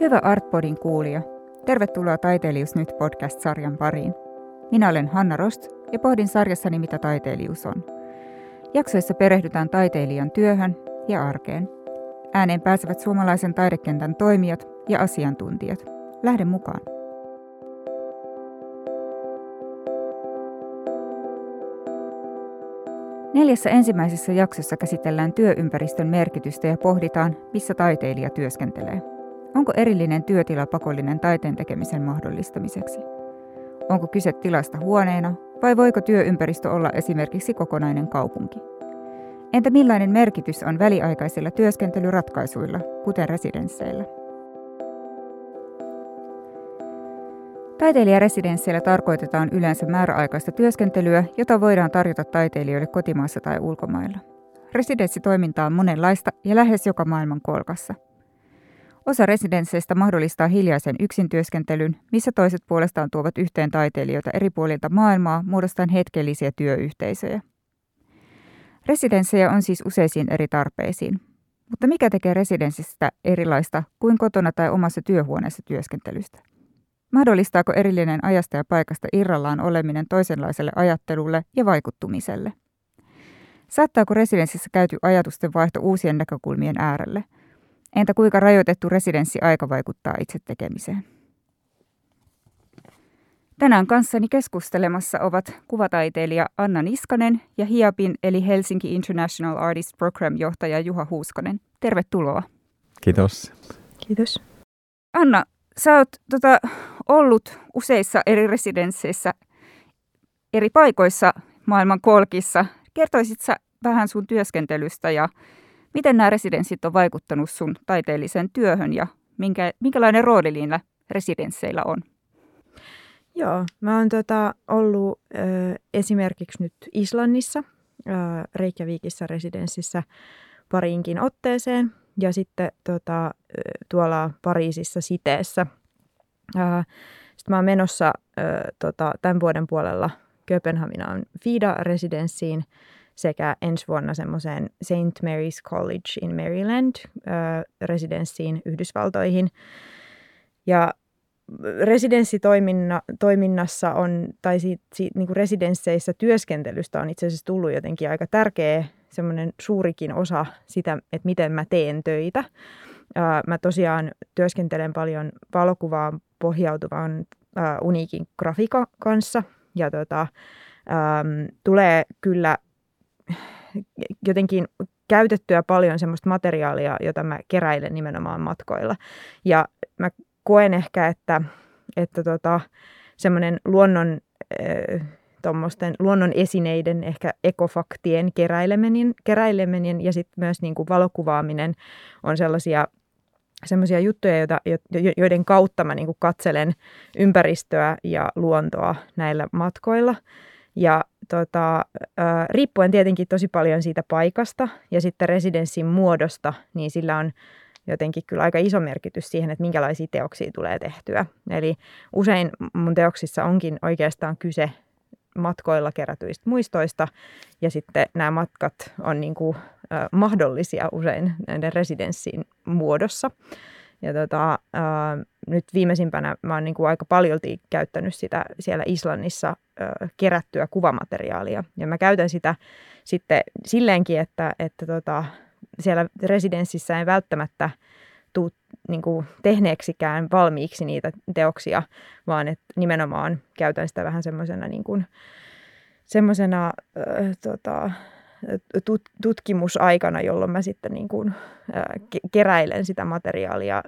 Hyvä Artpodin kuulija. Tervetuloa Taiteilijuus nyt podcast-sarjan pariin. Minä olen Hanna Rost ja pohdin sarjassani, mitä taiteilijuus on. Jaksoissa perehdytään taiteilijan työhön ja arkeen. Ääneen pääsevät suomalaisen taidekentän toimijat ja asiantuntijat. Lähden mukaan. Neljässä ensimmäisessä jaksossa käsitellään työympäristön merkitystä ja pohditaan, missä taiteilija työskentelee. Onko erillinen työtila pakollinen taiteen tekemisen mahdollistamiseksi? Onko kyse tilasta huoneena vai voiko työympäristö olla esimerkiksi kokonainen kaupunki? Entä millainen merkitys on väliaikaisilla työskentelyratkaisuilla, kuten residensseillä? Taiteilijaresidensseillä tarkoitetaan yleensä määräaikaista työskentelyä, jota voidaan tarjota taiteilijoille kotimaassa tai ulkomailla. Residenssitoiminta on monenlaista ja lähes joka maailman kolkassa. Osa residensseistä mahdollistaa hiljaisen yksintyöskentelyn, missä toiset puolestaan tuovat yhteen taiteilijoita eri puolilta maailmaa muodostaen hetkellisiä työyhteisöjä. Residenssejä on siis useisiin eri tarpeisiin. Mutta mikä tekee residenssistä erilaista kuin kotona tai omassa työhuoneessa työskentelystä? Mahdollistaako erillinen ajasta ja paikasta irrallaan oleminen toisenlaiselle ajattelulle ja vaikuttumiselle? Saattaako residenssissä käyty ajatusten vaihto uusien näkökulmien äärelle? Entä kuinka rajoitettu residenssiaika vaikuttaa itse tekemiseen? Tänään kanssani keskustelemassa ovat kuvataiteilija Anna Niskanen ja HIAPin eli Helsinki International Artist Program johtaja Juha Huuskonen. Tervetuloa. Kiitos. Kiitos. Anna, sä oot tota, ollut useissa eri residensseissä eri paikoissa maailman kolkissa. Kertoisit sä vähän sun työskentelystä ja miten nämä residenssit on vaikuttanut sun taiteelliseen työhön ja minkä, minkälainen rooli niillä residensseillä on? Joo, mä oon tota, ollut ö, esimerkiksi nyt Islannissa, ö, Reykjavikissa residenssissä pariinkin otteeseen ja sitten tota, tuolla Pariisissa siteessä. Sitten mä oon menossa ö, tota, tämän vuoden puolella Kööpenhaminaan FIDA-residenssiin sekä ensi vuonna semmoiseen St. Mary's College in Maryland ö, residenssiin Yhdysvaltoihin. Ja residenssitoiminnassa on, tai siitä, siitä, niin kuin residensseissä työskentelystä on itse asiassa tullut jotenkin aika tärkeä semmoinen suurikin osa sitä, että miten mä teen töitä. Mä tosiaan työskentelen paljon valokuvaan pohjautuvan uniikin grafiikan kanssa ja tota, äm, tulee kyllä jotenkin käytettyä paljon semmoista materiaalia, jota mä keräilen nimenomaan matkoilla. Ja mä koen ehkä, että, että tota, semmoinen luonnon, äh, luonnon esineiden, ehkä ekofaktien keräileminen, keräileminen ja sitten myös niin kuin valokuvaaminen on sellaisia semmoisia juttuja, joita, joiden kautta mä niin kuin katselen ympäristöä ja luontoa näillä matkoilla. Ja tota, riippuen tietenkin tosi paljon siitä paikasta ja sitten residenssin muodosta, niin sillä on jotenkin kyllä aika iso merkitys siihen, että minkälaisia teoksia tulee tehtyä. Eli usein mun teoksissa onkin oikeastaan kyse matkoilla kerätyistä muistoista ja sitten nämä matkat on niin kuin, äh, mahdollisia usein näiden residenssiin muodossa. Ja tota, äh, nyt viimeisimpänä mä oon niin kuin aika paljolti käyttänyt sitä siellä Islannissa äh, kerättyä kuvamateriaalia. Ja mä käytän sitä sitten silleenkin, että, että tota, siellä residenssissä ei välttämättä tule niin kuin tehneeksikään valmiiksi niitä teoksia, vaan että nimenomaan käytän sitä vähän semmoisena niin kuin, semmoisena äh, tota, tutkimusaikana, jolloin mä sitten niin kuin, keräilen sitä materiaalia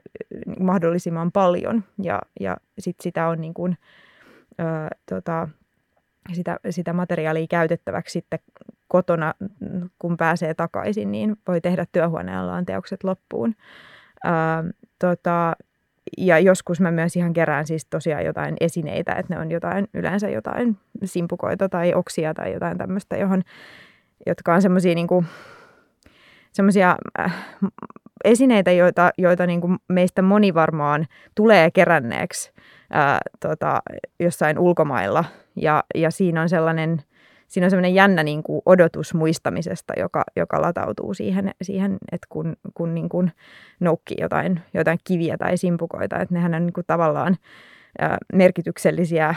mahdollisimman paljon ja, ja sit sitä on niin kuin, äh, tota, sitä, sitä materiaalia käytettäväksi sitten kotona, kun pääsee takaisin, niin voi tehdä työhuoneellaan teokset loppuun. Ää, tota, ja joskus mä myös ihan kerään siis tosiaan jotain esineitä, että ne on jotain, yleensä jotain simpukoita tai oksia tai jotain tämmöistä, johon, jotka on semmoisia niin semmoisia äh, esineitä, joita, joita niin kuin meistä moni varmaan tulee keränneeksi ää, tota, jossain ulkomailla. Ja, ja siinä on sellainen siinä on semmoinen jännä niin kuin odotus muistamisesta, joka, joka latautuu siihen, siihen että kun, kun niin kuin noukkii jotain, jotain kiviä tai simpukoita, että nehän on niin kuin tavallaan ää, merkityksellisiä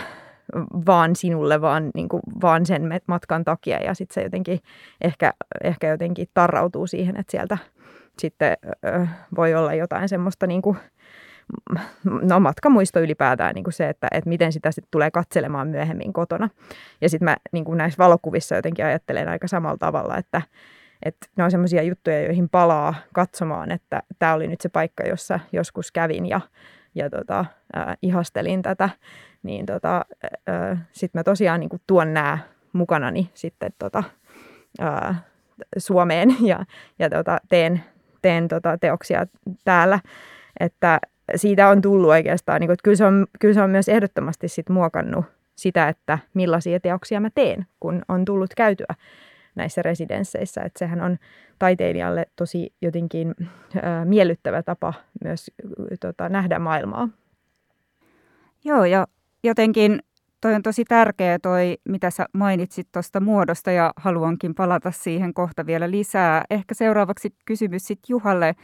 vaan sinulle, vaan, niin kuin, vaan sen matkan takia ja sitten se jotenkin ehkä, ehkä jotenkin tarrautuu siihen, että sieltä sitten ö, voi olla jotain semmoista niin kuin, no matkamuisto ylipäätään niin kuin se, että, että miten sitä sitten tulee katselemaan myöhemmin kotona. Ja sitten mä niin kuin näissä valokuvissa jotenkin ajattelen aika samalla tavalla, että, että ne on semmoisia juttuja, joihin palaa katsomaan, että tämä oli nyt se paikka, jossa joskus kävin ja, ja tota, äh, ihastelin tätä. Niin tota, äh, sitten mä tosiaan niin kuin tuon nämä mukanani sitten tota, äh, Suomeen ja, ja tota, teen, teen tota teoksia täällä. Että siitä on tullut oikeastaan, niin kuin, että kyllä se on, kyllä se on myös ehdottomasti sit muokannut sitä, että millaisia teoksia mä teen, kun on tullut käytyä näissä residensseissä. Että sehän on taiteilijalle tosi jotenkin ää, miellyttävä tapa myös tota, nähdä maailmaa. Joo, ja jotenkin toi on tosi tärkeä toi, mitä sä mainitsit tuosta muodosta ja haluankin palata siihen kohta vielä lisää. Ehkä seuraavaksi kysymys sitten Juhalle.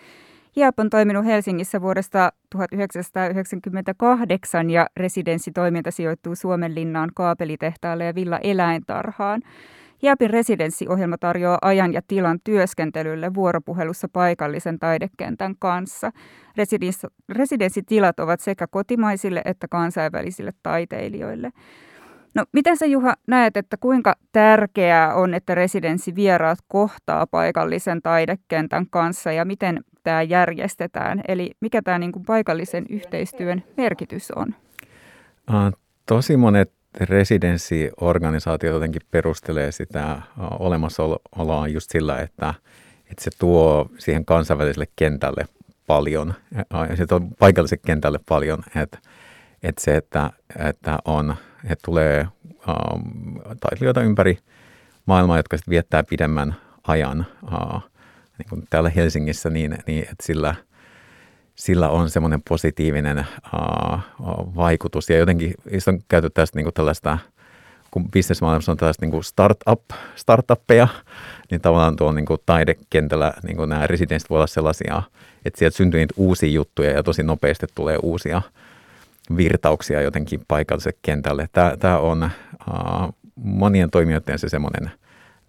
Hiap on toiminut Helsingissä vuodesta 1998 ja residenssitoiminta sijoittuu Suomenlinnaan kaapelitehtaalle ja Villa Eläintarhaan. Hiapin residenssiohjelma tarjoaa ajan ja tilan työskentelylle vuoropuhelussa paikallisen taidekentän kanssa. Residens- residenssitilat ovat sekä kotimaisille että kansainvälisille taiteilijoille. No, miten sä Juha näet, että kuinka tärkeää on, että residenssivieraat kohtaa paikallisen taidekentän kanssa ja miten tämä järjestetään? Eli mikä tämä niin kuin paikallisen yhteistyön merkitys on? Uh, tosi monet residenssiorganisaatiot jotenkin perustelee sitä olemassaoloa just sillä, että, että se tuo siihen kansainväliselle kentälle paljon, se tuo paikalliselle kentälle paljon, että, että se, että, että, on, että tulee um, taiteilijoita ympäri maailmaa, jotka sitten viettää pidemmän ajan uh, niin kuin täällä Helsingissä, niin, niin että sillä, sillä on semmoinen positiivinen uh, vaikutus. Ja jotenkin on käyty tästä niin tällaista, kun bisnesmaailmassa on tällaista niin startup, startuppeja, niin tavallaan tuolla niin taidekentällä niin nämä residenssit voi olla sellaisia, että sieltä syntyy niitä uusia juttuja ja tosi nopeasti tulee uusia virtauksia jotenkin paikalliselle kentälle. Tämä, tämä on uh, monien toimijoiden se semmoinen –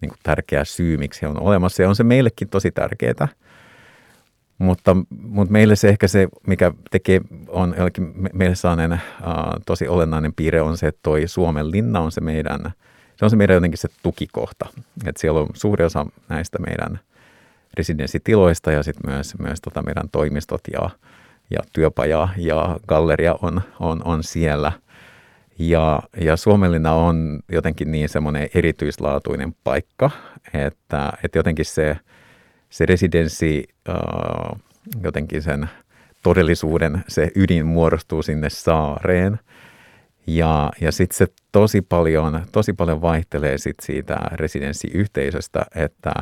niin tärkeä syy, miksi he on olemassa. Ja on se meillekin tosi tärkeää. Mutta, mutta meille se ehkä se, mikä tekee, on meille saaneen uh, tosi olennainen piirre on se, että toi Suomen linna on se meidän, se on se meidän jotenkin se tukikohta. Että siellä on suuri osa näistä meidän residenssitiloista ja sitten myös, myös tota meidän toimistot ja, ja työpaja ja galleria on, on, on siellä – ja, ja Suomellina on jotenkin niin semmoinen erityislaatuinen paikka, että, että jotenkin se, se residenssi, jotenkin sen todellisuuden, se ydin muodostuu sinne saareen. Ja, ja sitten se tosi paljon, tosi paljon vaihtelee sit siitä residenssiyhteisöstä, että,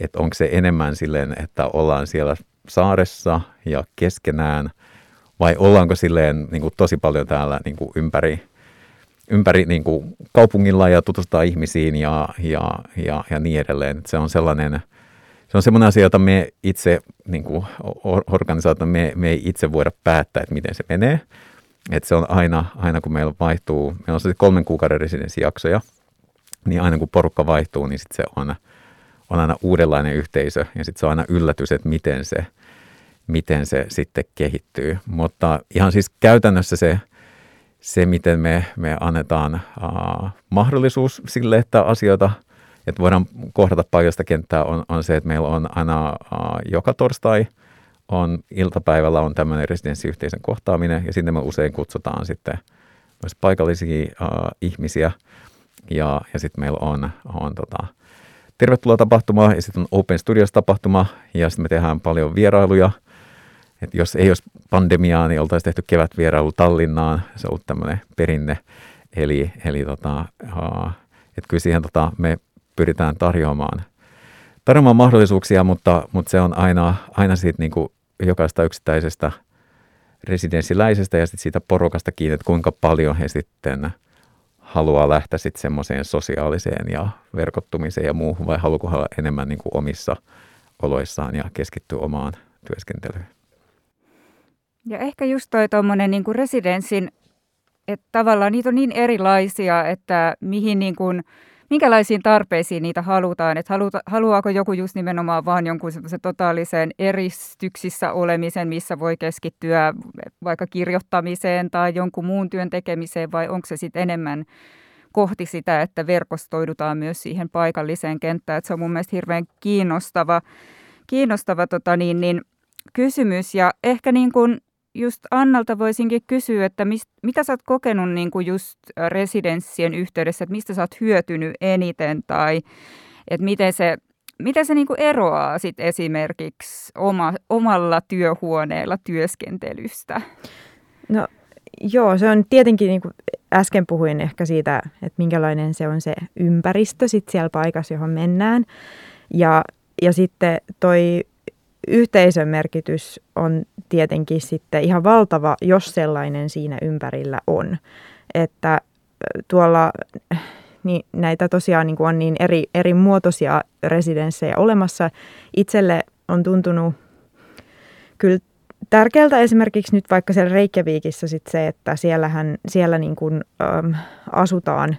että onko se enemmän silleen, että ollaan siellä saaressa ja keskenään, vai ollaanko silleen niin kuin tosi paljon täällä niin kuin ympäri, ympäri niin kuin kaupungilla ja tutustua ihmisiin ja, ja, ja, ja niin edelleen. Et se on sellainen, se on sellainen asia, jota me itse, niin kuin organisaatio, me, me ei itse voida päättää, että miten se menee. Et se on aina, aina, kun meillä vaihtuu, meillä on kolmen kuukauden residenssijaksoja, niin aina kun porukka vaihtuu, niin sit se on, on aina uudenlainen yhteisö ja sitten se on aina yllätys, että miten se, miten se sitten kehittyy. Mutta ihan siis käytännössä se, se, miten me, me annetaan uh, mahdollisuus sille, että asioita, että voidaan kohdata paikallista kenttää, on, on se, että meillä on aina uh, joka torstai on iltapäivällä on tämmöinen residenssiyhteisön kohtaaminen ja sinne me usein kutsutaan sitten myös paikallisia uh, ihmisiä ja, ja sitten meillä on, on tota, tervetuloa tapahtuma ja sitten on Open Studios tapahtuma ja sitten me tehdään paljon vierailuja – että jos ei olisi pandemiaa, niin oltaisiin tehty kevätvierailu Tallinnaan. Se on ollut tämmöinen perinne. Eli, eli tota, että kyllä siihen tota, me pyritään tarjoamaan, tarjoamaan mahdollisuuksia, mutta, mutta se on aina, aina siitä niin kuin jokaista yksittäisestä residenssiläisestä ja sitten siitä porukasta kiinni, että kuinka paljon he sitten haluaa lähteä sitten semmoiseen sosiaaliseen ja verkottumiseen ja muuhun, vai haluaako olla enemmän niin kuin omissa oloissaan ja keskittyä omaan työskentelyyn. Ja ehkä just toi tuommoinen niin residenssin, että tavallaan niitä on niin erilaisia, että mihin niin kuin, minkälaisiin tarpeisiin niitä halutaan. Että haluta, haluaako joku just nimenomaan vaan jonkun semmoisen totaalisen eristyksissä olemisen, missä voi keskittyä vaikka kirjoittamiseen tai jonkun muun työn tekemiseen, vai onko se sitten enemmän kohti sitä, että verkostoidutaan myös siihen paikalliseen kenttään. Että se on mun mielestä hirveän kiinnostava, kiinnostava tota niin, niin, kysymys. Ja ehkä niin kuin just Annalta voisinkin kysyä, että mist, mitä sä oot kokenut niin kuin just residenssien yhteydessä, että mistä sä oot hyötynyt eniten tai että miten se, miten se niin kuin eroaa sit esimerkiksi oma, omalla työhuoneella työskentelystä? No joo, se on tietenkin, niin kuin äsken puhuin ehkä siitä, että minkälainen se on se ympäristö sit siellä paikassa, johon mennään. Ja, ja sitten toi yhteisön merkitys on tietenkin sitten ihan valtava, jos sellainen siinä ympärillä on. Että tuolla niin näitä tosiaan niin on niin eri, eri muotoisia residenssejä olemassa. Itselle on tuntunut kyllä tärkeältä esimerkiksi nyt vaikka siellä Reykjavikissa sit se, että siellähän, siellä niin kuin, äm, asutaan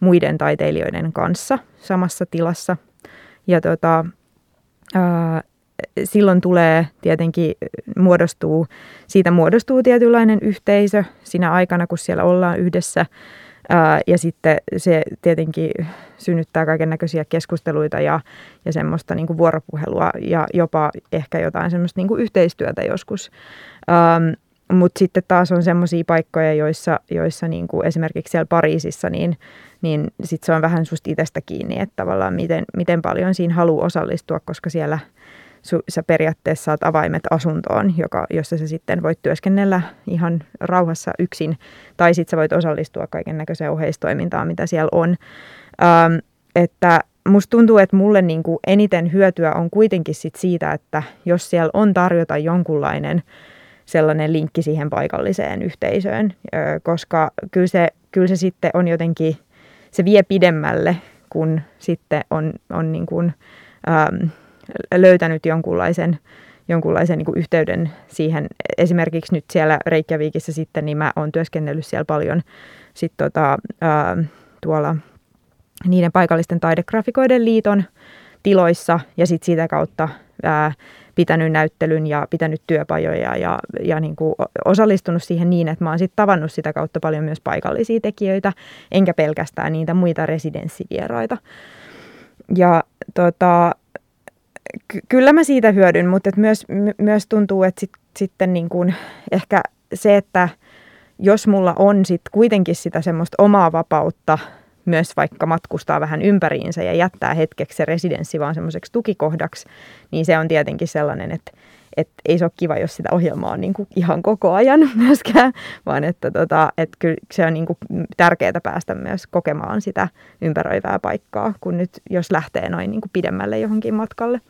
muiden taiteilijoiden kanssa samassa tilassa. Ja tota, ää, silloin tulee tietenkin, muodostuu, siitä muodostuu tietynlainen yhteisö siinä aikana, kun siellä ollaan yhdessä. Ja sitten se tietenkin synnyttää kaiken näköisiä keskusteluita ja, ja semmoista niin vuoropuhelua ja jopa ehkä jotain semmoista niin yhteistyötä joskus. Mutta sitten taas on semmoisia paikkoja, joissa, joissa niin kuin esimerkiksi siellä Pariisissa, niin, niin sit se on vähän susta itsestä kiinni, että tavallaan miten, miten paljon siinä haluaa osallistua, koska siellä – su, sä periaatteessa saat avaimet asuntoon, joka, jossa sä sitten voit työskennellä ihan rauhassa yksin, tai sitten sä voit osallistua kaiken näköiseen oheistoimintaan, mitä siellä on. Ähm, että musta tuntuu, että mulle niin kuin eniten hyötyä on kuitenkin sit siitä, että jos siellä on tarjota jonkunlainen sellainen linkki siihen paikalliseen yhteisöön, koska kyllä se, kyllä se sitten on jotenkin, se vie pidemmälle, kun sitten on, on niin kuin, ähm, löytänyt jonkunlaisen, jonkunlaisen niin yhteyden siihen. Esimerkiksi nyt siellä Reykjavikissa sitten, niin mä oon työskennellyt siellä paljon sit tota, ää, tuolla niiden paikallisten taidegrafikoiden liiton tiloissa ja sitten sitä kautta ää, pitänyt näyttelyn ja pitänyt työpajoja ja, ja niin kuin osallistunut siihen niin, että mä oon sitten tavannut sitä kautta paljon myös paikallisia tekijöitä, enkä pelkästään niitä muita residenssivieraita. Ja tota, ky- kyllä mä siitä hyödyn, mutta et myös, my- myös tuntuu, että sit, sitten niin kuin ehkä se, että jos mulla on sit kuitenkin sitä semmoista omaa vapautta myös vaikka matkustaa vähän ympäriinsä ja jättää hetkeksi se residenssi vaan semmoiseksi tukikohdaksi, niin se on tietenkin sellainen, että että ei se ole kiva, jos sitä ohjelmaa on niin kuin ihan koko ajan myöskään, vaan että, tota, että kyllä se on niin kuin tärkeää päästä myös kokemaan sitä ympäröivää paikkaa, kun nyt jos lähtee noin niin kuin pidemmälle johonkin matkalle.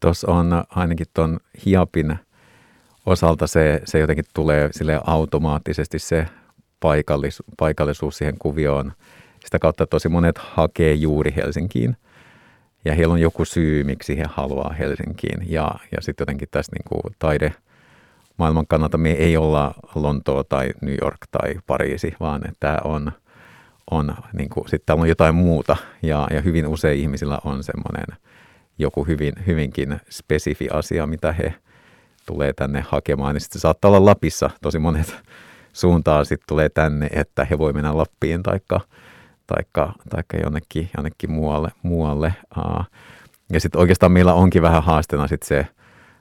Tuossa on ainakin tuon hiapin osalta se, se jotenkin tulee sille automaattisesti se paikallis, paikallisuus siihen kuvioon. Sitä kautta tosi monet hakee juuri Helsinkiin – ja heillä on joku syy, miksi he haluaa Helsinkiin. Ja, ja sitten jotenkin tässä niin kuin taide maailman kannalta me ei olla Lontoa tai New York tai Pariisi, vaan että tämä on, on niin kuin, sitten täällä on jotain muuta. Ja, ja hyvin usein ihmisillä on semmoinen joku hyvin, hyvinkin spesifi asia, mitä he tulee tänne hakemaan. Ja sitten saattaa olla Lapissa. Tosi monet suuntaan sitten tulee tänne, että he voi mennä Lappiin taikka taikka, taikka jonnekin, jonnekin muualle. muualle. Ja sitten oikeastaan meillä onkin vähän haasteena sit se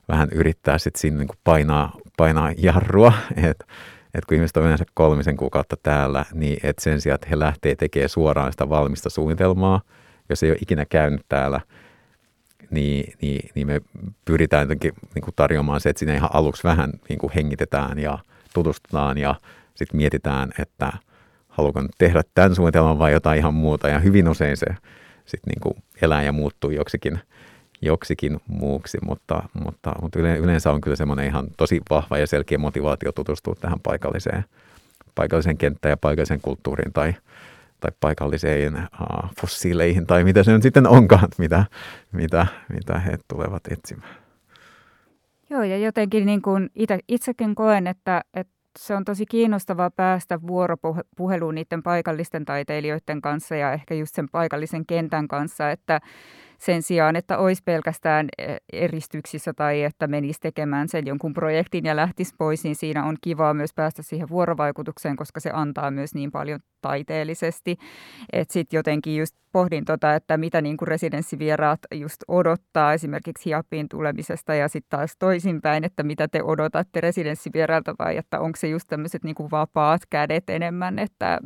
vähän yrittää sit siinä niin painaa, painaa jarrua, että et kun ihmiset on yleensä kolmisen kuukautta täällä, niin et sen sijaan, että he lähtee tekemään suoraan sitä valmista suunnitelmaa, jos ei ole ikinä käynyt täällä, niin, niin, niin me pyritään jotenkin niin kuin tarjoamaan se, että siinä ihan aluksi vähän niin kuin hengitetään ja tutustutaan ja sitten mietitään, että – haluanko tehdä tämän suunnitelman vai jotain ihan muuta. Ja hyvin usein se sitten niin kuin elää ja muuttuu joksikin, joksikin muuksi, mutta, mutta, mutta yleensä on kyllä semmoinen ihan tosi vahva ja selkeä motivaatio tutustua tähän paikalliseen, paikalliseen kenttään ja paikalliseen kulttuuriin tai, tai paikalliseen uh, fossiileihin tai mitä se nyt sitten onkaan, mitä, mitä, mitä he tulevat etsimään. Joo, ja jotenkin niin kuin itse, itsekin koen, että, että se on tosi kiinnostavaa päästä vuoropuheluun niiden paikallisten taiteilijoiden kanssa ja ehkä just sen paikallisen kentän kanssa, että sen sijaan, että olisi pelkästään e, eristyksissä tai että menisi tekemään sen jonkun projektin ja lähtisi pois, niin siinä on kivaa myös päästä siihen vuorovaikutukseen, koska se antaa myös niin paljon taiteellisesti. Että sitten jotenkin just pohdin tota, että mitä niin kuin residenssivieraat just odottaa esimerkiksi Hiapiin tulemisesta ja sitten taas toisinpäin, että mitä te odotatte residenssivierailta vai että onko se just tämmöiset niin kuin vapaat kädet enemmän, että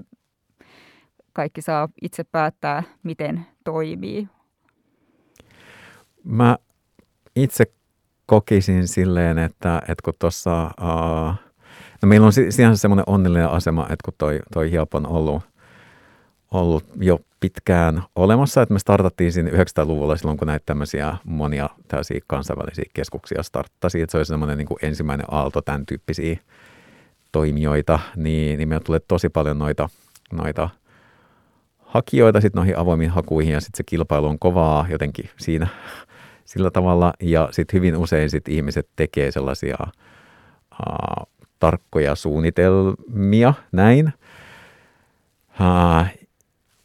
kaikki saa itse päättää, miten toimii Mä itse kokisin silleen, että, että kun tuossa, uh, no meillä on sinänsä semmoinen onnellinen asema, että kun toi, toi Hiop on ollut, ollut jo pitkään olemassa, että me startattiin siinä 900-luvulla silloin, kun näitä tämmöisiä monia täysiä kansainvälisiä keskuksia starttasi, että se oli semmoinen niin kuin ensimmäinen aalto tämän tyyppisiä toimijoita, niin, niin meillä tulee tosi paljon noita, noita hakijoita sitten noihin avoimiin hakuihin ja sitten se kilpailu on kovaa jotenkin siinä sillä tavalla. Ja sitten hyvin usein sit ihmiset tekee sellaisia uh, tarkkoja suunnitelmia, näin.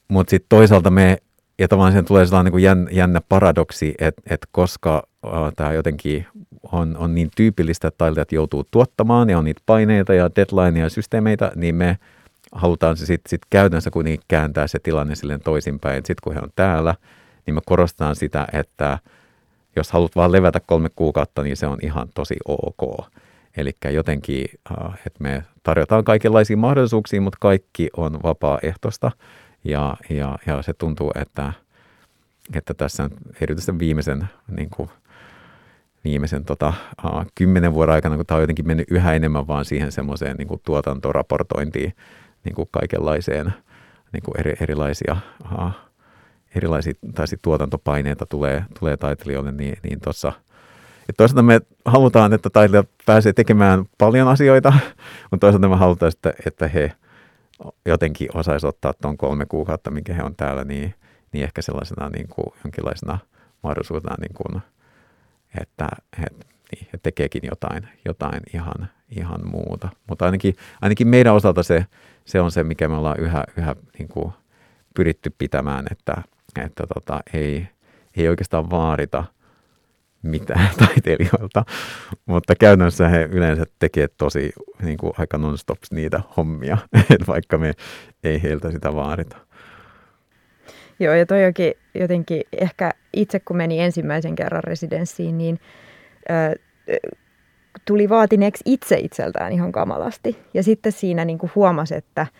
Mutta sitten toisaalta me, ja tavallaan sen tulee sellainen niin jän, jännä paradoksi, että et koska uh, tämä jotenkin on, on niin tyypillistä, että tailijat joutuu tuottamaan ja on niitä paineita ja deadlineja ja systeemeitä, niin me halutaan se sitten sit käytännössä kuitenkin kääntää se tilanne silleen toisinpäin. Sitten kun he on täällä, niin me korostetaan sitä, että – jos haluat vaan levätä kolme kuukautta, niin se on ihan tosi ok. Eli jotenkin, äh, että me tarjotaan kaikenlaisia mahdollisuuksia, mutta kaikki on vapaaehtoista. Ja, ja, ja se tuntuu, että, että tässä erityisesti viimeisen, niin kuin, viimeisen tota, uh, kymmenen vuoden aikana, kun tämä on jotenkin mennyt yhä enemmän vaan siihen semmoiseen niin kuin tuotantoraportointiin, niin kuin kaikenlaiseen niin kuin eri, erilaisia uh, erilaisia tai tuotantopaineita tulee, tulee taiteilijoille, niin, niin tuossa ja toisaalta me halutaan, että taiteilijat pääsee tekemään paljon asioita, mutta toisaalta me halutaan, että, että he jotenkin osaisivat ottaa tuon kolme kuukautta, minkä he on täällä, niin, niin ehkä sellaisena niin kuin, jonkinlaisena mahdollisuutena, niin kuin, että he, niin, he tekeekin jotain, jotain ihan, ihan muuta. Mutta ainakin, ainakin meidän osalta se, se on se, mikä me ollaan yhä, yhä niin kuin pyritty pitämään, että, että tota, ei, ei oikeastaan vaadita mitään taiteilijoilta, mutta käytännössä he yleensä tekee tosi niin kuin aika non-stop niitä hommia, että vaikka me ei heiltä sitä vaadita. Joo, ja toi jokin, jotenkin ehkä itse kun meni ensimmäisen kerran residenssiin, niin ö, tuli vaatineeksi itse itseltään ihan kamalasti. Ja sitten siinä niin kuin huomasi, että –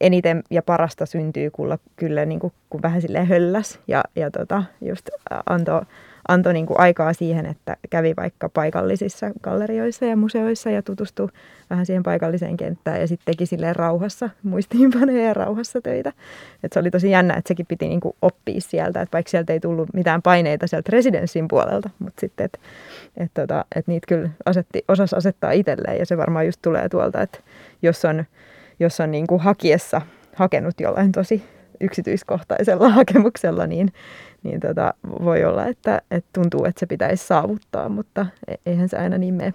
eniten ja parasta syntyy kyllä, kyllä niin kuin, kun vähän sille hölläs ja, ja tota, just antoi anto niin kuin aikaa siihen, että kävi vaikka paikallisissa gallerioissa ja museoissa ja tutustui vähän siihen paikalliseen kenttään ja sitten teki silleen rauhassa, muistiinpanoja ja rauhassa töitä. Et se oli tosi jännä, että sekin piti niin kuin oppia sieltä, että vaikka sieltä ei tullut mitään paineita sieltä residenssin puolelta, mutta sitten, että et tota, et niitä kyllä asetti, osasi asettaa itselleen ja se varmaan just tulee tuolta, että jos on jos on niin kuin hakiessa hakenut jollain tosi yksityiskohtaisella hakemuksella, niin, niin tota, voi olla, että, että tuntuu, että se pitäisi saavuttaa, mutta e-, eihän se aina niin mene.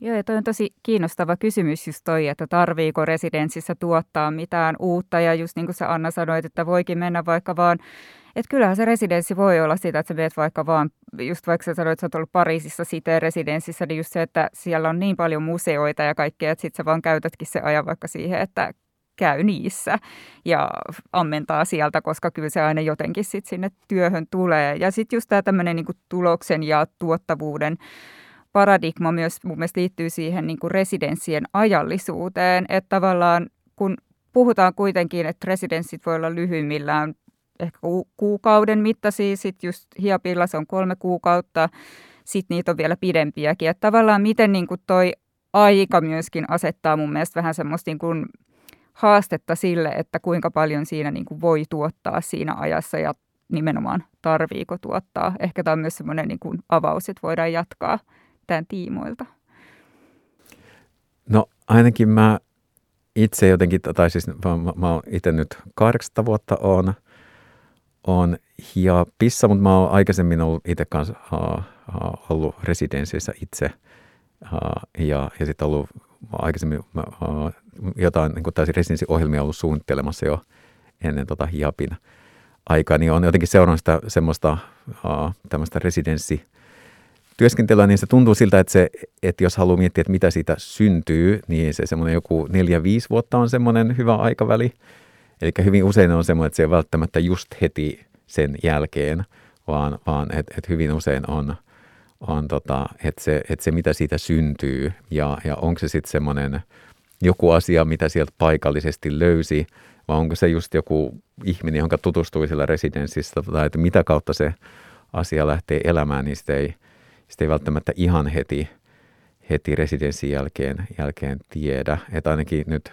Joo, ja toi on tosi kiinnostava kysymys just toi, että tarviiko residenssissä tuottaa mitään uutta. Ja just niin kuin sä Anna sanoit, että voikin mennä vaikka vaan, että kyllähän se residenssi voi olla sitä, että sä meet vaikka vaan, just vaikka sä sanoit, että sä oot ollut Pariisissa siteen residenssissä, niin just se, että siellä on niin paljon museoita ja kaikkea, että sit sä vaan käytätkin se ajan vaikka siihen, että käy niissä ja ammentaa sieltä, koska kyllä se aina jotenkin sit sinne työhön tulee. Ja sitten just tämä tämmöinen niin tuloksen ja tuottavuuden paradigma myös mun mielestä liittyy siihen niin kuin residenssien ajallisuuteen, että tavallaan kun puhutaan kuitenkin, että residenssit voi olla lyhyimmillään ehkä kuukauden mittaisia, sitten just Hiapilla se on kolme kuukautta, sitten niitä on vielä pidempiäkin, että tavallaan miten niin kuin toi aika myöskin asettaa mun mielestä vähän semmoista niin kuin haastetta sille, että kuinka paljon siinä niin kuin voi tuottaa siinä ajassa ja nimenomaan tarviiko tuottaa. Ehkä tämä on myös semmoinen niin kuin avaus, että voidaan jatkaa tämän tiimoilta? No ainakin mä itse jotenkin, tai siis mä, mä oon itse nyt kahdeksatta vuotta on, on pissa, mutta mä oon aikaisemmin ollut itse kanssa uh, ollut residenssissä itse uh, ja, ja sitten ollut aikaisemmin uh, jotain niin täysin residenssiohjelmia ollut suunnittelemassa jo ennen tota hiapin aikaa, niin on jotenkin seurannut sitä semmoista tämmöistä residenssi työskentelyä, niin se tuntuu siltä, että, se, että jos haluaa miettiä, että mitä siitä syntyy, niin se semmoinen joku neljä, viisi vuotta on semmoinen hyvä aikaväli. Eli hyvin usein on semmoinen, että se ei välttämättä just heti sen jälkeen, vaan, vaan että et hyvin usein on, on tota, että se, et se, mitä siitä syntyy ja, ja onko se sitten semmoinen joku asia, mitä sieltä paikallisesti löysi, vai onko se just joku ihminen, jonka tutustui sillä residenssissä, tai että mitä kautta se asia lähtee elämään, niin sitä ei, sitä ei välttämättä ihan heti, heti residenssin jälkeen, jälkeen tiedä. Että ainakin nyt,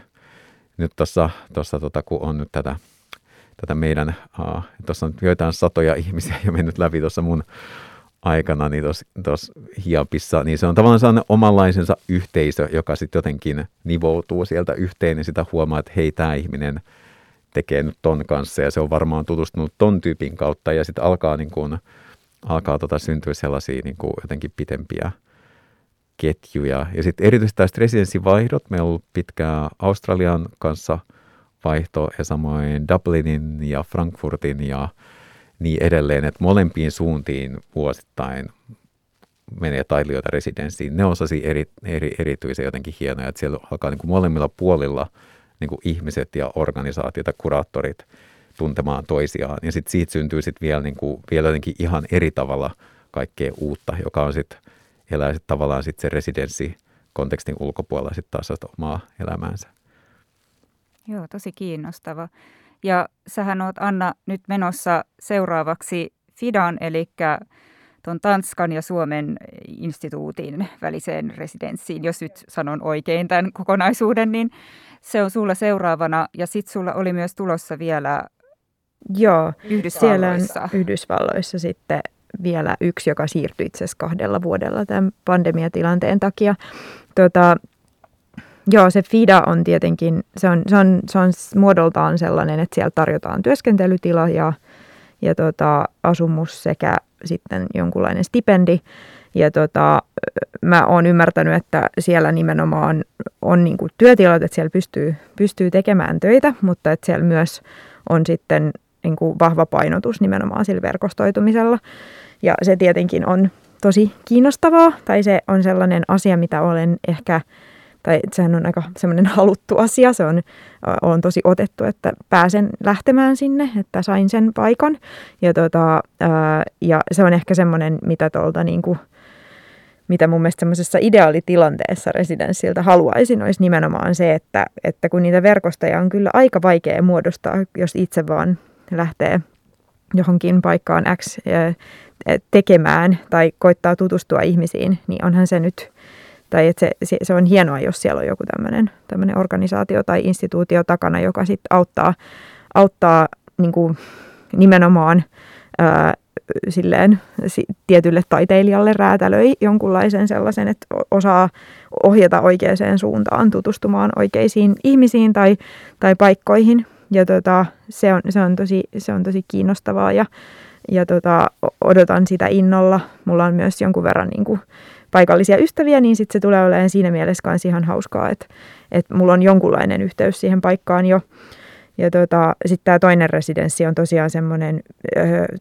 nyt tuossa, tossa, tota, kun on nyt tätä, tätä meidän, uh, tuossa on joitain satoja ihmisiä jo mennyt läpi tuossa mun aikana niin tuossa hiapissa, niin se on tavallaan sellainen omanlaisensa yhteisö, joka sitten jotenkin nivoutuu sieltä yhteen ja sitä huomaa, että hei, tämä ihminen tekee nyt ton kanssa ja se on varmaan tutustunut ton tyypin kautta ja sitten alkaa niin kuin, alkaa tota syntyä sellaisia niin jotenkin pitempiä ketjuja. Ja sitten erityisesti tästä residenssivaihdot, meillä on ollut pitkää Australian kanssa vaihto ja samoin Dublinin ja Frankfurtin ja niin edelleen, että molempiin suuntiin vuosittain menee taiteilijoita residenssiin. Ne on eri, eri, erityisen jotenkin hienoja, että siellä alkaa niin kuin molemmilla puolilla niin kuin ihmiset ja organisaatiot ja kuraattorit – tuntemaan toisiaan. Ja sitten siitä syntyy sitten vielä, niin kuin, vielä jotenkin ihan eri tavalla kaikkea uutta, joka on sitten elää sit tavallaan sitten se residenssi kontekstin ulkopuolella sitten taas omaa elämäänsä. Joo, tosi kiinnostava. Ja sähän oot Anna nyt menossa seuraavaksi FIDAN, eli tuon Tanskan ja Suomen instituutin väliseen residenssiin, jos nyt sanon oikein tämän kokonaisuuden, niin se on sulla seuraavana. Ja sitten sulla oli myös tulossa vielä Joo, siellä on Yhdysvalloissa sitten vielä yksi, joka siirtyi itse asiassa kahdella vuodella tämän pandemiatilanteen takia. Tota, joo, se FIDA on tietenkin, se on, se on, se on muodoltaan sellainen, että siellä tarjotaan työskentelytila ja, ja tota, asumus sekä sitten jonkunlainen stipendi. Ja tota, mä oon ymmärtänyt, että siellä nimenomaan on niinku työtilat, että siellä pystyy, pystyy tekemään töitä, mutta että siellä myös on sitten niin kuin vahva painotus nimenomaan sillä verkostoitumisella. Ja se tietenkin on tosi kiinnostavaa, tai se on sellainen asia, mitä olen ehkä, tai sehän on aika semmoinen haluttu asia, se on, on tosi otettu, että pääsen lähtemään sinne, että sain sen paikan. Ja, tota, ja se on ehkä semmoinen, mitä tuolta niin kuin, mitä mun mielestä semmoisessa ideaalitilanteessa residenssiltä haluaisin, olisi nimenomaan se, että, että kun niitä verkostoja on kyllä aika vaikea muodostaa, jos itse vaan lähtee johonkin paikkaan X tekemään tai koittaa tutustua ihmisiin, niin onhan se nyt, tai että se, se on hienoa, jos siellä on joku tämmöinen organisaatio tai instituutio takana, joka sitten auttaa, auttaa niin kuin nimenomaan ää, silleen tietylle taiteilijalle räätälöi jonkunlaisen sellaisen, että osaa ohjata oikeaan suuntaan tutustumaan oikeisiin ihmisiin tai, tai paikkoihin, ja tota, se, on, se, on tosi, se on tosi kiinnostavaa ja, ja tota, odotan sitä innolla. Mulla on myös jonkun verran niin kuin, paikallisia ystäviä, niin sitten se tulee olemaan siinä mielessä myös ihan hauskaa, että, että mulla on jonkunlainen yhteys siihen paikkaan jo. Ja tota, sitten tämä toinen residenssi on tosiaan semmoinen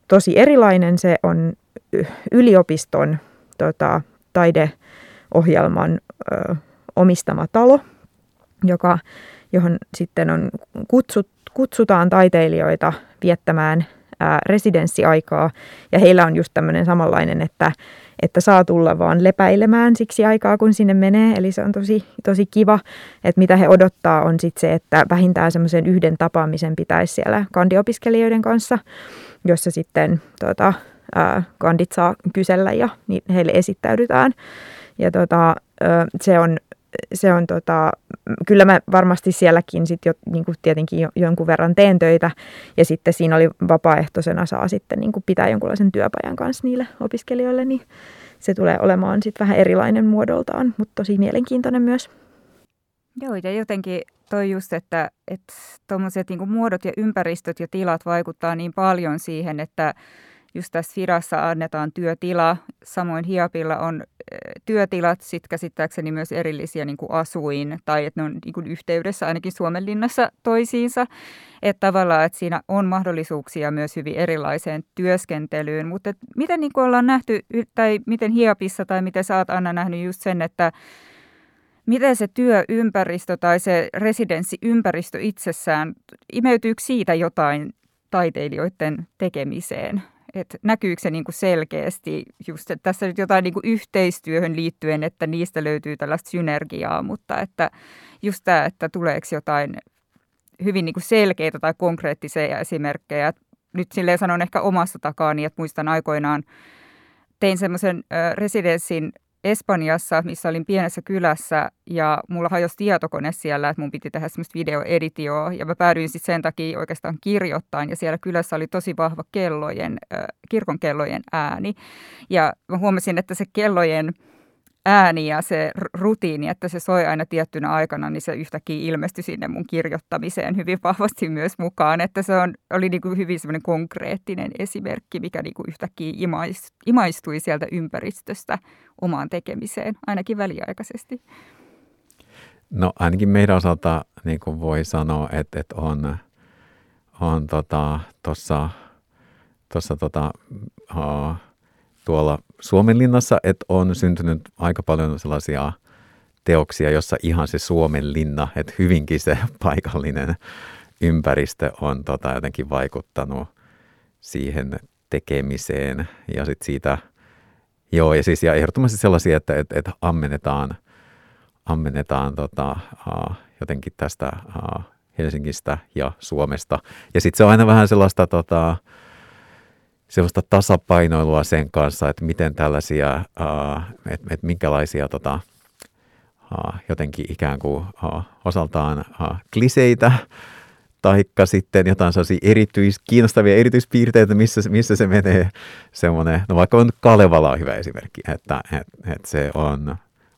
tosi erilainen. Se on yliopiston tota, taideohjelman ö, omistama talo, joka, johon sitten on kutsut, kutsutaan taiteilijoita viettämään ää, residenssiaikaa ja heillä on just tämmöinen samanlainen, että, että saa tulla vaan lepäilemään siksi aikaa, kun sinne menee. Eli se on tosi, tosi kiva, että mitä he odottaa on sitten se, että vähintään semmoisen yhden tapaamisen pitäisi siellä kandiopiskelijoiden kanssa, jossa sitten tota, ää, kandit saa kysellä ja heille esittäydytään. Ja tota, se on se on tota, kyllä mä varmasti sielläkin sit jo, niin tietenkin jo, jonkun verran teen töitä ja sitten siinä oli vapaaehtoisena saa sitten niin pitää jonkunlaisen työpajan kanssa niille opiskelijoille, niin se tulee olemaan sitten vähän erilainen muodoltaan, mutta tosi mielenkiintoinen myös. Joo, ja jotenkin toi just, että tuommoiset niinku muodot ja ympäristöt ja tilat vaikuttaa niin paljon siihen, että just tässä Firassa annetaan työtila, samoin Hiapilla on työtilat, sitten käsittääkseni myös erillisiä niin kuin asuin, tai että ne on niin kuin yhteydessä ainakin Suomenlinnassa toisiinsa. Että tavallaan, että siinä on mahdollisuuksia myös hyvin erilaiseen työskentelyyn. Mutta miten niin kuin ollaan nähty, tai miten Hiapissa, tai miten sä oot Anna nähnyt just sen, että miten se työympäristö tai se residenssiympäristö itsessään, imeytyykö siitä jotain taiteilijoiden tekemiseen? Että näkyykö se niin kuin selkeästi just, että tässä nyt jotain niin kuin yhteistyöhön liittyen, että niistä löytyy tällaista synergiaa, mutta että just tämä, että tuleeko jotain hyvin niin kuin selkeitä tai konkreettisia esimerkkejä. Nyt silleen sanon ehkä omasta takaani, että muistan aikoinaan tein semmoisen residenssin Espanjassa, missä olin pienessä kylässä ja mulla hajosi tietokone siellä, että mun piti tehdä semmoista videoeditioa ja mä päädyin sitten sen takia oikeastaan kirjoittamaan ja siellä kylässä oli tosi vahva kellojen, äh, kirkon kellojen ääni. Ja mä huomasin, että se kellojen ääni ja se rutiini, että se soi aina tiettynä aikana, niin se yhtäkkiä ilmestyi sinne mun kirjoittamiseen hyvin vahvasti myös mukaan. Että se on, oli niin kuin hyvin semmoinen konkreettinen esimerkki, mikä niin kuin yhtäkkiä imaistui sieltä ympäristöstä omaan tekemiseen, ainakin väliaikaisesti. No ainakin meidän osalta niin kuin voi sanoa, että, että on, on tuossa tota, tossa, tota, uh, tuolla Suomenlinnassa, että on syntynyt aika paljon sellaisia teoksia, jossa ihan se Suomenlinna, että hyvinkin se paikallinen ympäristö on tota, jotenkin vaikuttanut siihen tekemiseen ja sitten siitä, joo ja siis ja ehdottomasti sellaisia, että, että, että ammennetaan, ammennetaan tota, uh, jotenkin tästä uh, Helsingistä ja Suomesta. Ja sitten se on aina vähän sellaista tota, sellaista tasapainoilua sen kanssa, että miten tällaisia, että et minkälaisia tota, jotenkin ikään kuin osaltaan kliseitä, taikka sitten jotain sellaisia erityis, kiinnostavia erityispiirteitä, missä, missä se menee semmoinen, no vaikka on Kalevala on hyvä esimerkki, että, että, että se on,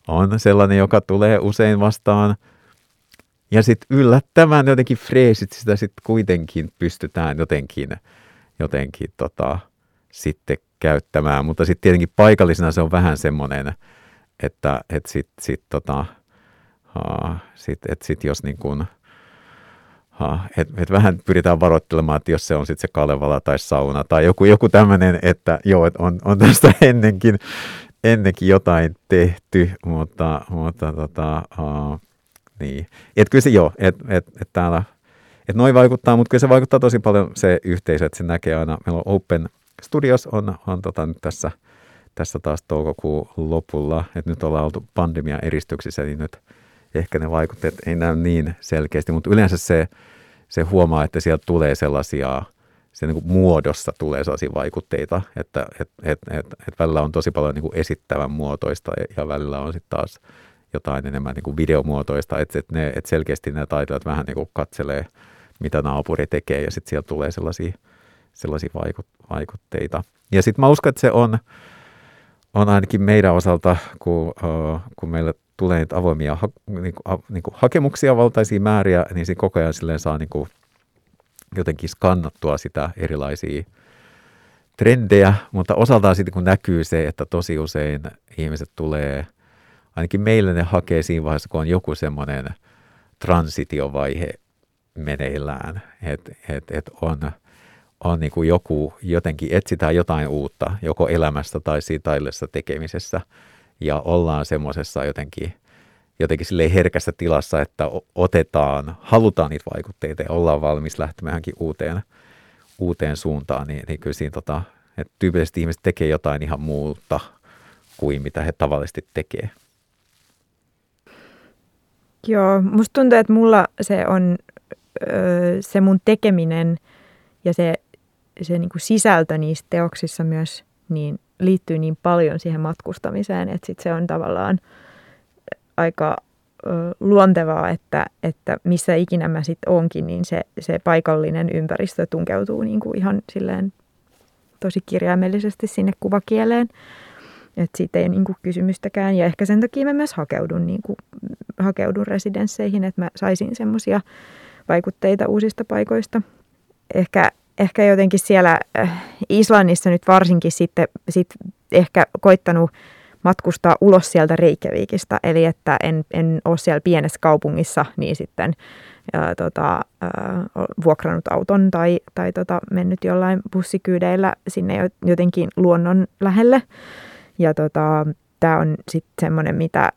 on sellainen, joka tulee usein vastaan, ja sitten yllättävän jotenkin freesit sitä sitten kuitenkin pystytään jotenkin jotenkin tota, sitten käyttämään. Mutta sitten tietenkin paikallisena se on vähän semmoinen, että et sitten sit, tota, uh, sit, et sit jos niin kuin, et, et vähän pyritään varoittelemaan, että jos se on sitten se Kalevala tai sauna tai joku, joku tämmöinen, että joo, et on, on tästä ennenkin, ennenkin jotain tehty, mutta, mutta tota, uh, niin. Et kyllä se joo, että et, et täällä että noin vaikuttaa, mutta kyllä se vaikuttaa tosi paljon se yhteisö, että se näkee aina, meillä on Open Studios on, on tota nyt tässä, tässä taas toukokuun lopulla, että nyt ollaan oltu pandemian eristyksissä, niin nyt ehkä ne vaikutteet ei näy niin selkeästi, mutta yleensä se, se huomaa, että sieltä tulee sellaisia, se niin kuin muodossa tulee sellaisia vaikutteita, että et, et, et, et välillä on tosi paljon niin kuin esittävän muotoista ja välillä on sitten taas jotain enemmän niin kuin videomuotoista, että, ne, että selkeästi ne taiteilijat vähän niin kuin katselee – mitä naapuri tekee ja sitten sieltä tulee sellaisia, sellaisia vaikut, vaikutteita. Ja sitten mä uskon, että se on, on ainakin meidän osalta, kun, uh, kun meillä tulee niitä avoimia ha, niin kuin, niin kuin hakemuksia valtaisia määriä, niin siinä koko ajan silleen saa niin jotenkin skannattua sitä erilaisia trendejä, mutta osaltaan sitten kun näkyy se, että tosi usein ihmiset tulee, ainakin meille ne hakee siinä vaiheessa, kun on joku semmoinen transitiovaihe meneillään, että et, et on, on niin kuin joku, jotenkin etsitään jotain uutta, joko elämästä tai siitä taidollisessa tekemisessä, ja ollaan semmoisessa jotenkin, jotenkin sille herkässä tilassa, että otetaan, halutaan niitä vaikutteita ja ollaan valmis lähtemäänkin uuteen, uuteen suuntaan, niin, niin kyllä siinä tota, että tyypillisesti ihmiset tekee jotain ihan muuta kuin mitä he tavallisesti tekee. Joo, musta tuntuu, että mulla se on se mun tekeminen ja se, se niin kuin sisältö niissä teoksissa myös niin liittyy niin paljon siihen matkustamiseen, että sit se on tavallaan aika luontevaa, että, että missä ikinä mä sitten onkin, niin se, se paikallinen ympäristö tunkeutuu niin kuin ihan silleen tosi kirjaimellisesti sinne kuvakieleen. että siitä ei ole niin kysymystäkään. Ja ehkä sen takia mä myös hakeudun, niin kuin, hakeudun residensseihin, että mä saisin semmoisia vaikutteita uusista paikoista. Ehkä, ehkä jotenkin siellä äh, Islannissa nyt varsinkin sitten sit ehkä koittanut matkustaa ulos sieltä Reykjavikista, eli että en, en ole siellä pienessä kaupungissa, niin sitten ää, tota, ää, vuokrannut auton tai, tai tota, mennyt jollain bussikyydeillä sinne jotenkin luonnon lähelle. Ja tota, tämä on sitten semmoinen, mitä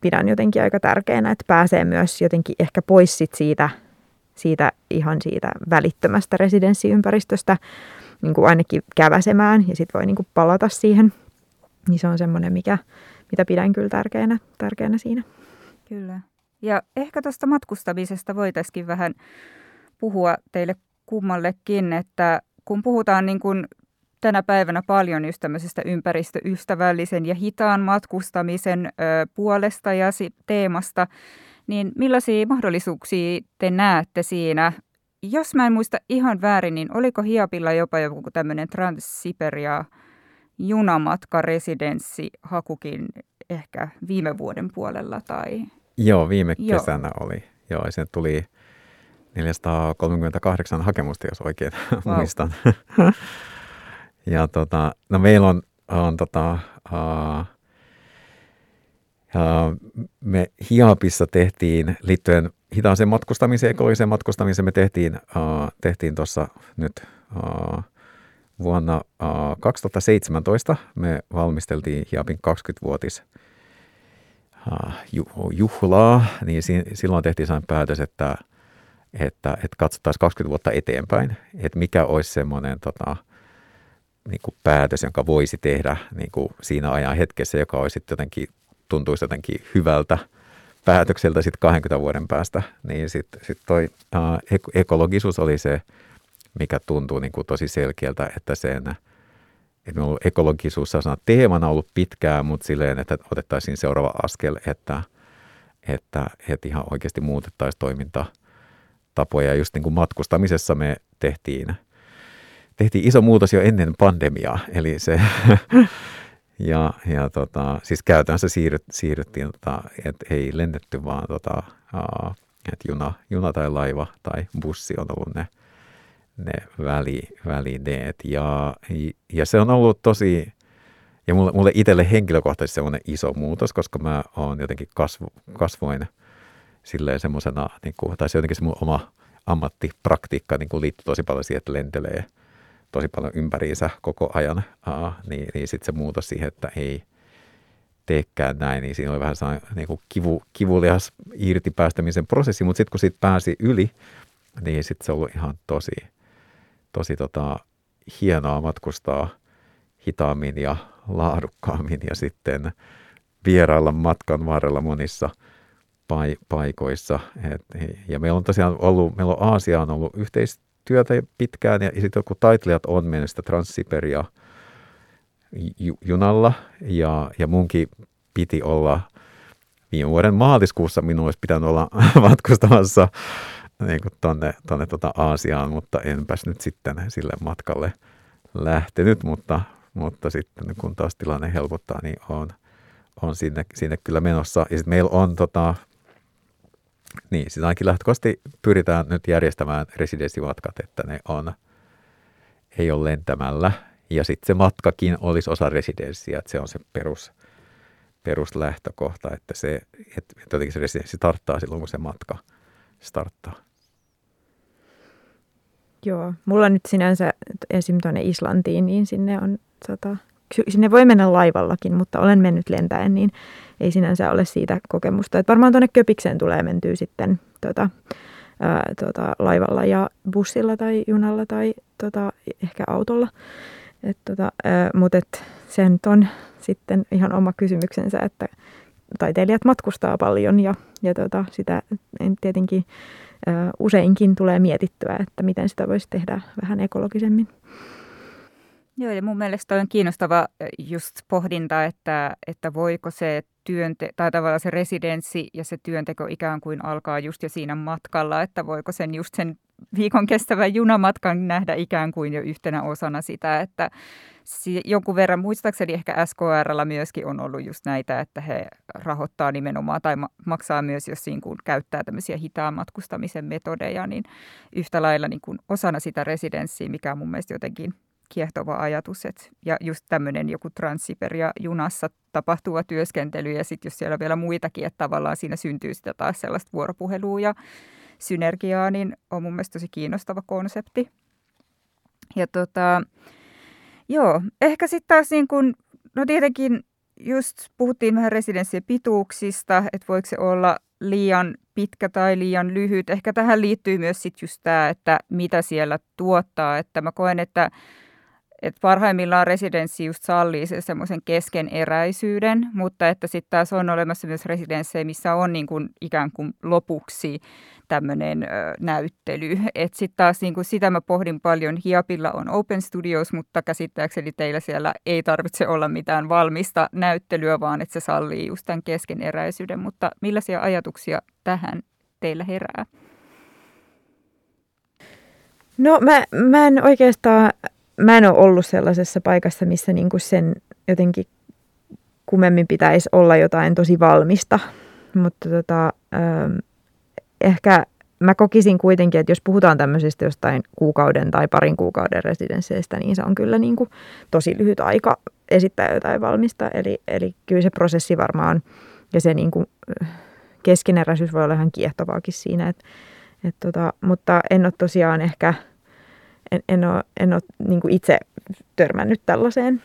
pidän jotenkin aika tärkeänä, että pääsee myös jotenkin ehkä pois sit siitä, siitä ihan siitä välittömästä residenssiympäristöstä niin kuin ainakin käväsemään ja sitten voi niin kuin palata siihen. Niin se on semmoinen, mikä, mitä pidän kyllä tärkeänä, tärkeänä siinä. Kyllä. Ja ehkä tuosta matkustamisesta voitaisiin vähän puhua teille kummallekin, että kun puhutaan niin kuin tänä päivänä paljon just tämmöisestä ympäristöystävällisen ja hitaan matkustamisen puolesta ja si- teemasta, niin millaisia mahdollisuuksia te näette siinä? Jos mä en muista ihan väärin, niin oliko Hiapilla jopa joku tämmöinen Trans-Siberia junamatkaresidenssi hakukin ehkä viime vuoden puolella tai Joo, viime kesänä Joo. oli. Joo, ja sen tuli 438 hakemusta, jos oikein wow. muistan. ja tota, no meillä on, on tota, uh, me Hiapissa tehtiin liittyen hitaaseen matkustamiseen, ekologiseen matkustamiseen, me tehtiin, tehtiin tuossa nyt vuonna uh, 2017 me valmisteltiin Hiapin 20-vuotis Äh, juhlaa, niin silloin tehtiin sellainen päätös, että, että, että katsottaisiin 20 vuotta eteenpäin, että mikä olisi semmoinen tota, niin kuin päätös, jonka voisi tehdä niin kuin siinä ajan hetkessä, joka olisi jotenkin, tuntuisi jotenkin hyvältä päätökseltä sitten 20 vuoden päästä, niin sitten sit toi ää, ekologisuus oli se, mikä tuntuu niin kuin tosi selkeältä, että sen – että on ekologisuus teemana ollut pitkään, mutta silleen, että otettaisiin seuraava askel, että, että, että ihan oikeasti muutettaisiin toimintatapoja. Just niin kuin matkustamisessa me tehtiin, tehtiin iso muutos jo ennen pandemiaa, eli se, ja, ja tota, siis käytännössä siirryt, siirryttiin, tota, että ei lennetty vaan tota, että juna, juna tai laiva tai bussi on ollut ne ne väli, välineet. Ja, ja se on ollut tosi, ja mulle, mulle itselle henkilökohtaisesti semmoinen iso muutos, koska mä oon jotenkin kasvu, kasvoin silleen semmoisena, niin tai se jotenkin se mun oma ammattipraktiikka niin liittyy tosi paljon siihen, että lentelee tosi paljon ympäriinsä koko ajan, Aa, niin, niin sitten se muutos siihen, että ei teekään näin, niin siinä oli vähän sellainen niin kuin kivu, kivulias irti päästämisen prosessi, mutta sitten kun siitä pääsi yli, niin sitten se ollut ihan tosi, tosi tota, hienoa matkustaa hitaammin ja laadukkaammin ja sitten vierailla matkan varrella monissa paikoissa. Et, ja meillä on tosiaan ollut, meillä on Aasia on ollut yhteistyötä pitkään ja sitten kun taiteilijat on mennyt sitä Transsiperia junalla ja, ja munkin piti olla viime vuoden maaliskuussa minun olisi pitänyt olla matkustamassa niin kuin tonne, tonne tota Aasiaan, mutta enpäs nyt sitten sille matkalle lähtenyt, mutta, mutta sitten kun taas tilanne helpottaa, niin on, on sinne, sinne kyllä menossa. Ja sitten meillä on tota, niin, siis ainakin lähtökohtaisesti pyritään nyt järjestämään residenssimatkat, että ne on, ei ole lentämällä. Ja sitten se matkakin olisi osa residenssiä, että se on se perus, peruslähtökohta, että se, että jotenkin se residenssi starttaa silloin, kun se matka starttaa. Joo, mulla nyt sinänsä esim. tuonne Islantiin, niin sinne on tota, sinne voi mennä laivallakin, mutta olen mennyt lentäen, niin ei sinänsä ole siitä kokemusta. Et varmaan tuonne Köpikseen tulee mentyä sitten tota, ää, tota, laivalla ja bussilla tai junalla tai tota, ehkä autolla. Et, tota, ää, mutta et, se nyt on sitten ihan oma kysymyksensä, että taiteilijat matkustaa paljon ja, ja tota, sitä en tietenkin useinkin tulee mietittyä, että miten sitä voisi tehdä vähän ekologisemmin. Joo, ja mun mielestä on kiinnostava just pohdinta, että, että voiko se työnte- tai tavallaan se residenssi ja se työnteko ikään kuin alkaa just jo siinä matkalla, että voiko sen just sen viikon kestävän junamatkan nähdä ikään kuin jo yhtenä osana sitä, että jonkun verran, muistaakseni ehkä SKRllä myöskin on ollut just näitä, että he rahoittaa nimenomaan tai maksaa myös, jos niin kuin käyttää tämmöisiä hitaan matkustamisen metodeja, niin yhtä lailla niin kuin osana sitä residenssiä, mikä on mun mielestä jotenkin kiehtova ajatus. Et, ja just tämmöinen joku Transsiperia junassa tapahtuva työskentely ja sitten jos siellä vielä muitakin, että tavallaan siinä syntyy sitä taas sellaista vuoropuhelua ja synergiaa, niin on mun mielestä tosi kiinnostava konsepti. Ja tota, joo, ehkä sitten taas niin kun, no tietenkin just puhuttiin vähän residenssien pituuksista, että voiko se olla liian pitkä tai liian lyhyt. Ehkä tähän liittyy myös sitten just tämä, että mitä siellä tuottaa. Että mä koen, että et parhaimmillaan residenssi just sallii se semmoisen keskeneräisyyden, mutta että sitten taas on olemassa myös residenssejä, missä on niin kuin ikään kuin lopuksi tämmöinen näyttely. Että sitten taas niin kuin sitä mä pohdin paljon. Hiapilla on Open Studios, mutta käsittääkseni teillä siellä ei tarvitse olla mitään valmista näyttelyä, vaan että se sallii just tämän keskeneräisyyden. Mutta millaisia ajatuksia tähän teillä herää? No mä, mä en oikeastaan mä en ole ollut sellaisessa paikassa, missä niin kuin sen jotenkin kummemmin pitäisi olla jotain tosi valmista. Mutta tota, ähm, ehkä mä kokisin kuitenkin, että jos puhutaan tämmöisestä jostain kuukauden tai parin kuukauden residensseistä, niin se on kyllä niin kuin tosi lyhyt aika esittää jotain valmista. Eli, eli kyllä se prosessi varmaan ja se niin kuin keskeneräisyys voi olla ihan kiehtovaakin siinä. Et, et tota, mutta en ole tosiaan ehkä – en, en ole, en ole niin kuin itse törmännyt tällaiseen.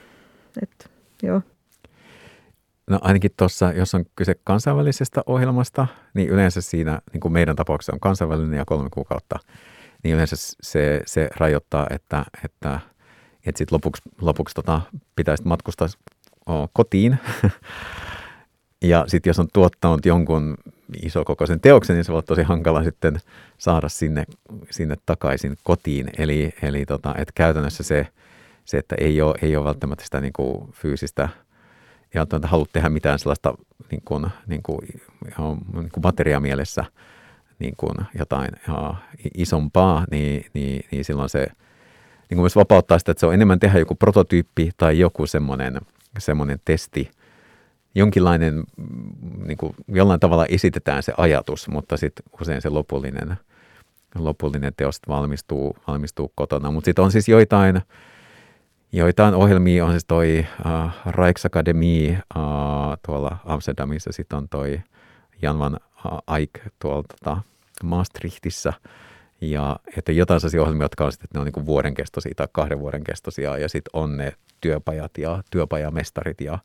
Et, joo. No ainakin tuossa, jos on kyse kansainvälisestä ohjelmasta, niin yleensä siinä, niin kuin meidän tapauksessa on kansainvälinen ja kolme kuukautta, niin yleensä se, se rajoittaa, että, että, että sit lopuksi, lopuksi tota, pitäisi matkustaa kotiin. ja sitten jos on tuottanut jonkun isokokoisen teoksen, niin se voi olla tosi hankala sitten saada sinne, sinne takaisin kotiin. Eli, eli tota, että käytännössä se, se, että ei ole, ei ole välttämättä sitä niin kuin fyysistä, ja että halua tehdä mitään sellaista niin kuin, niin kuin, ihan, niin kuin materiaamielessä niin kuin jotain ja isompaa, niin, niin, niin silloin se niin kuin myös vapauttaa sitä, että se on enemmän tehdä joku prototyyppi tai joku semmoinen, semmoinen testi – jonkinlainen, niin kuin jollain tavalla esitetään se ajatus, mutta sitten usein se lopullinen, lopullinen teos valmistuu, valmistuu kotona. Mutta sitten on siis joitain, joitain ohjelmia, on siis toi uh, Rijksakademie uh, tuolla Amsterdamissa, sitten on toi Jan van Eyck tuolla tota, Maastrichtissa, ja että jotain sellaisia ohjelmia, jotka on sitten, että ne on niin vuoden kestoisia tai kahden vuoden kestoisia, ja sitten on ne työpajat ja työpajamestarit ja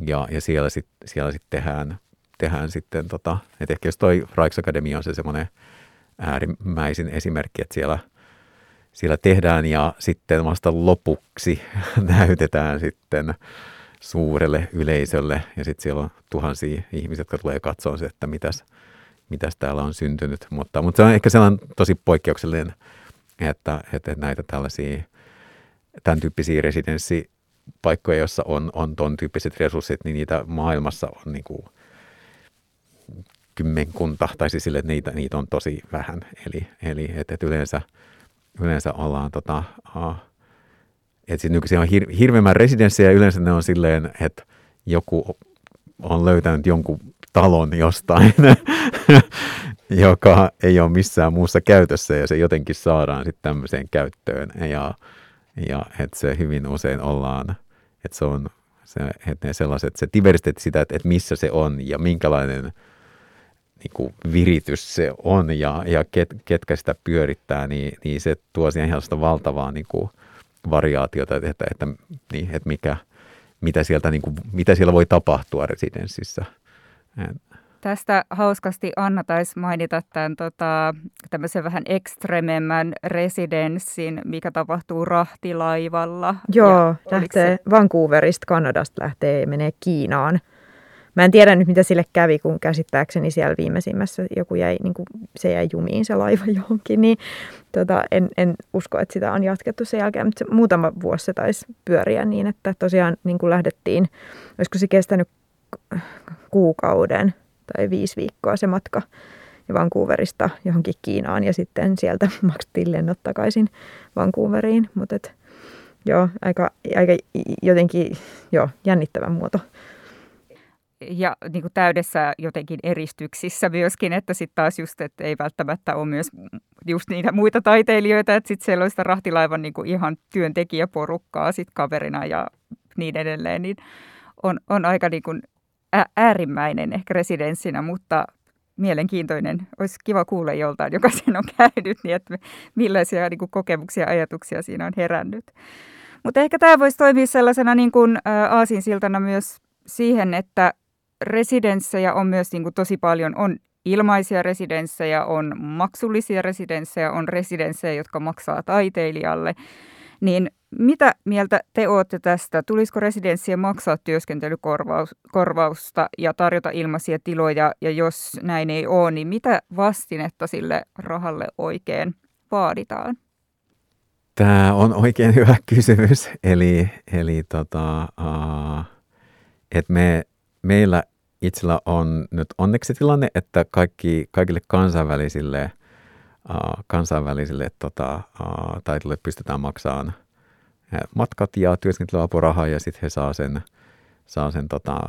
ja, ja siellä sitten siellä sit tehdään, tehdään sitten, tota, että ehkä jos toi Rijksakademia on se semmoinen äärimmäisin esimerkki, että siellä, siellä tehdään ja sitten vasta lopuksi näytetään sitten suurelle yleisölle ja sitten siellä on tuhansia ihmisiä, jotka tulee katsoa se, että mitäs, mitäs täällä on syntynyt. Mutta, mutta se on ehkä sellainen tosi poikkeuksellinen, että, että näitä tällaisia tämän tyyppisiä residenssi paikkoja, joissa on, on ton tyyppiset resurssit, niin niitä maailmassa on niin kuin kymmenkunta, tai siis sille, että niitä, niitä on tosi vähän. Eli, eli että et yleensä, yleensä ollaan tota, uh, että siis nykyisin on hir, hirveämmän residenssiä ja yleensä ne on silleen, että joku on löytänyt jonkun talon jostain, joka ei ole missään muussa käytössä ja se jotenkin saadaan sitten tämmöiseen käyttöön. Ja, ja että se hyvin usein ollaan, että se on se, että ne sellaiset, se diversiteetti sitä, että, että missä se on ja minkälainen niin kuin viritys se on ja, ja ket, ketkä sitä pyörittää, niin, niin se tuo siihen ihan valtavaa niin kuin variaatiota, että, että, että, niin, että mikä, mitä, sieltä, niin kuin, mitä siellä voi tapahtua residenssissä. Tästä hauskasti Anna taisi mainita tämän tota, tämmöisen vähän ekstrememmän residenssin, mikä tapahtuu rahtilaivalla. Joo, lähtee se... Vancouverista, Kanadasta lähtee ja menee Kiinaan. Mä en tiedä nyt, mitä sille kävi, kun käsittääkseni siellä viimeisimmässä joku jäi, niin kuin se jäi jumiin se laiva johonkin, niin tota, en, en usko, että sitä on jatkettu sen jälkeen, mutta se, muutama vuosi se taisi pyöriä niin, että tosiaan niin kuin lähdettiin, olisiko se kestänyt kuukauden, tai viisi viikkoa se matka. Vancouverista johonkin Kiinaan ja sitten sieltä maksettiin lennot takaisin Vancouveriin. Mutta joo, aika, aika jotenkin joo, jännittävä muoto ja niin kuin täydessä jotenkin eristyksissä myöskin, että sitten taas just, että ei välttämättä ole myös just niitä muita taiteilijoita, että sitten siellä on sitä rahtilaivan niin kuin ihan työntekijäporukkaa sitten kaverina ja niin edelleen, niin on, on aika niin kuin äärimmäinen ehkä residenssinä, mutta mielenkiintoinen. Olisi kiva kuulla joltain, joka sen on käynyt, niin että millaisia niin kuin kokemuksia ja ajatuksia siinä on herännyt. Mutta ehkä tämä voisi toimia sellaisena niin kuin, aasinsiltana myös siihen, että residenssejä on myös niin kuin tosi paljon. On ilmaisia residenssejä, on maksullisia residenssejä, on residenssejä, jotka maksaa taiteilijalle. Niin mitä mieltä te olette tästä? Tulisiko residenssiä maksaa työskentelykorvausta ja tarjota ilmaisia tiloja? Ja jos näin ei ole, niin mitä vastinetta sille rahalle oikein vaaditaan? Tämä on oikein hyvä kysymys. Eli, eli tota, uh, että me, meillä itsellä on nyt onneksi tilanne, että kaikki, kaikille kansainvälisille, kansainvälisille tota, taiteille pystytään maksamaan matkat ja työskentelyapurahaa ja sitten he saa sen, saa sen tota,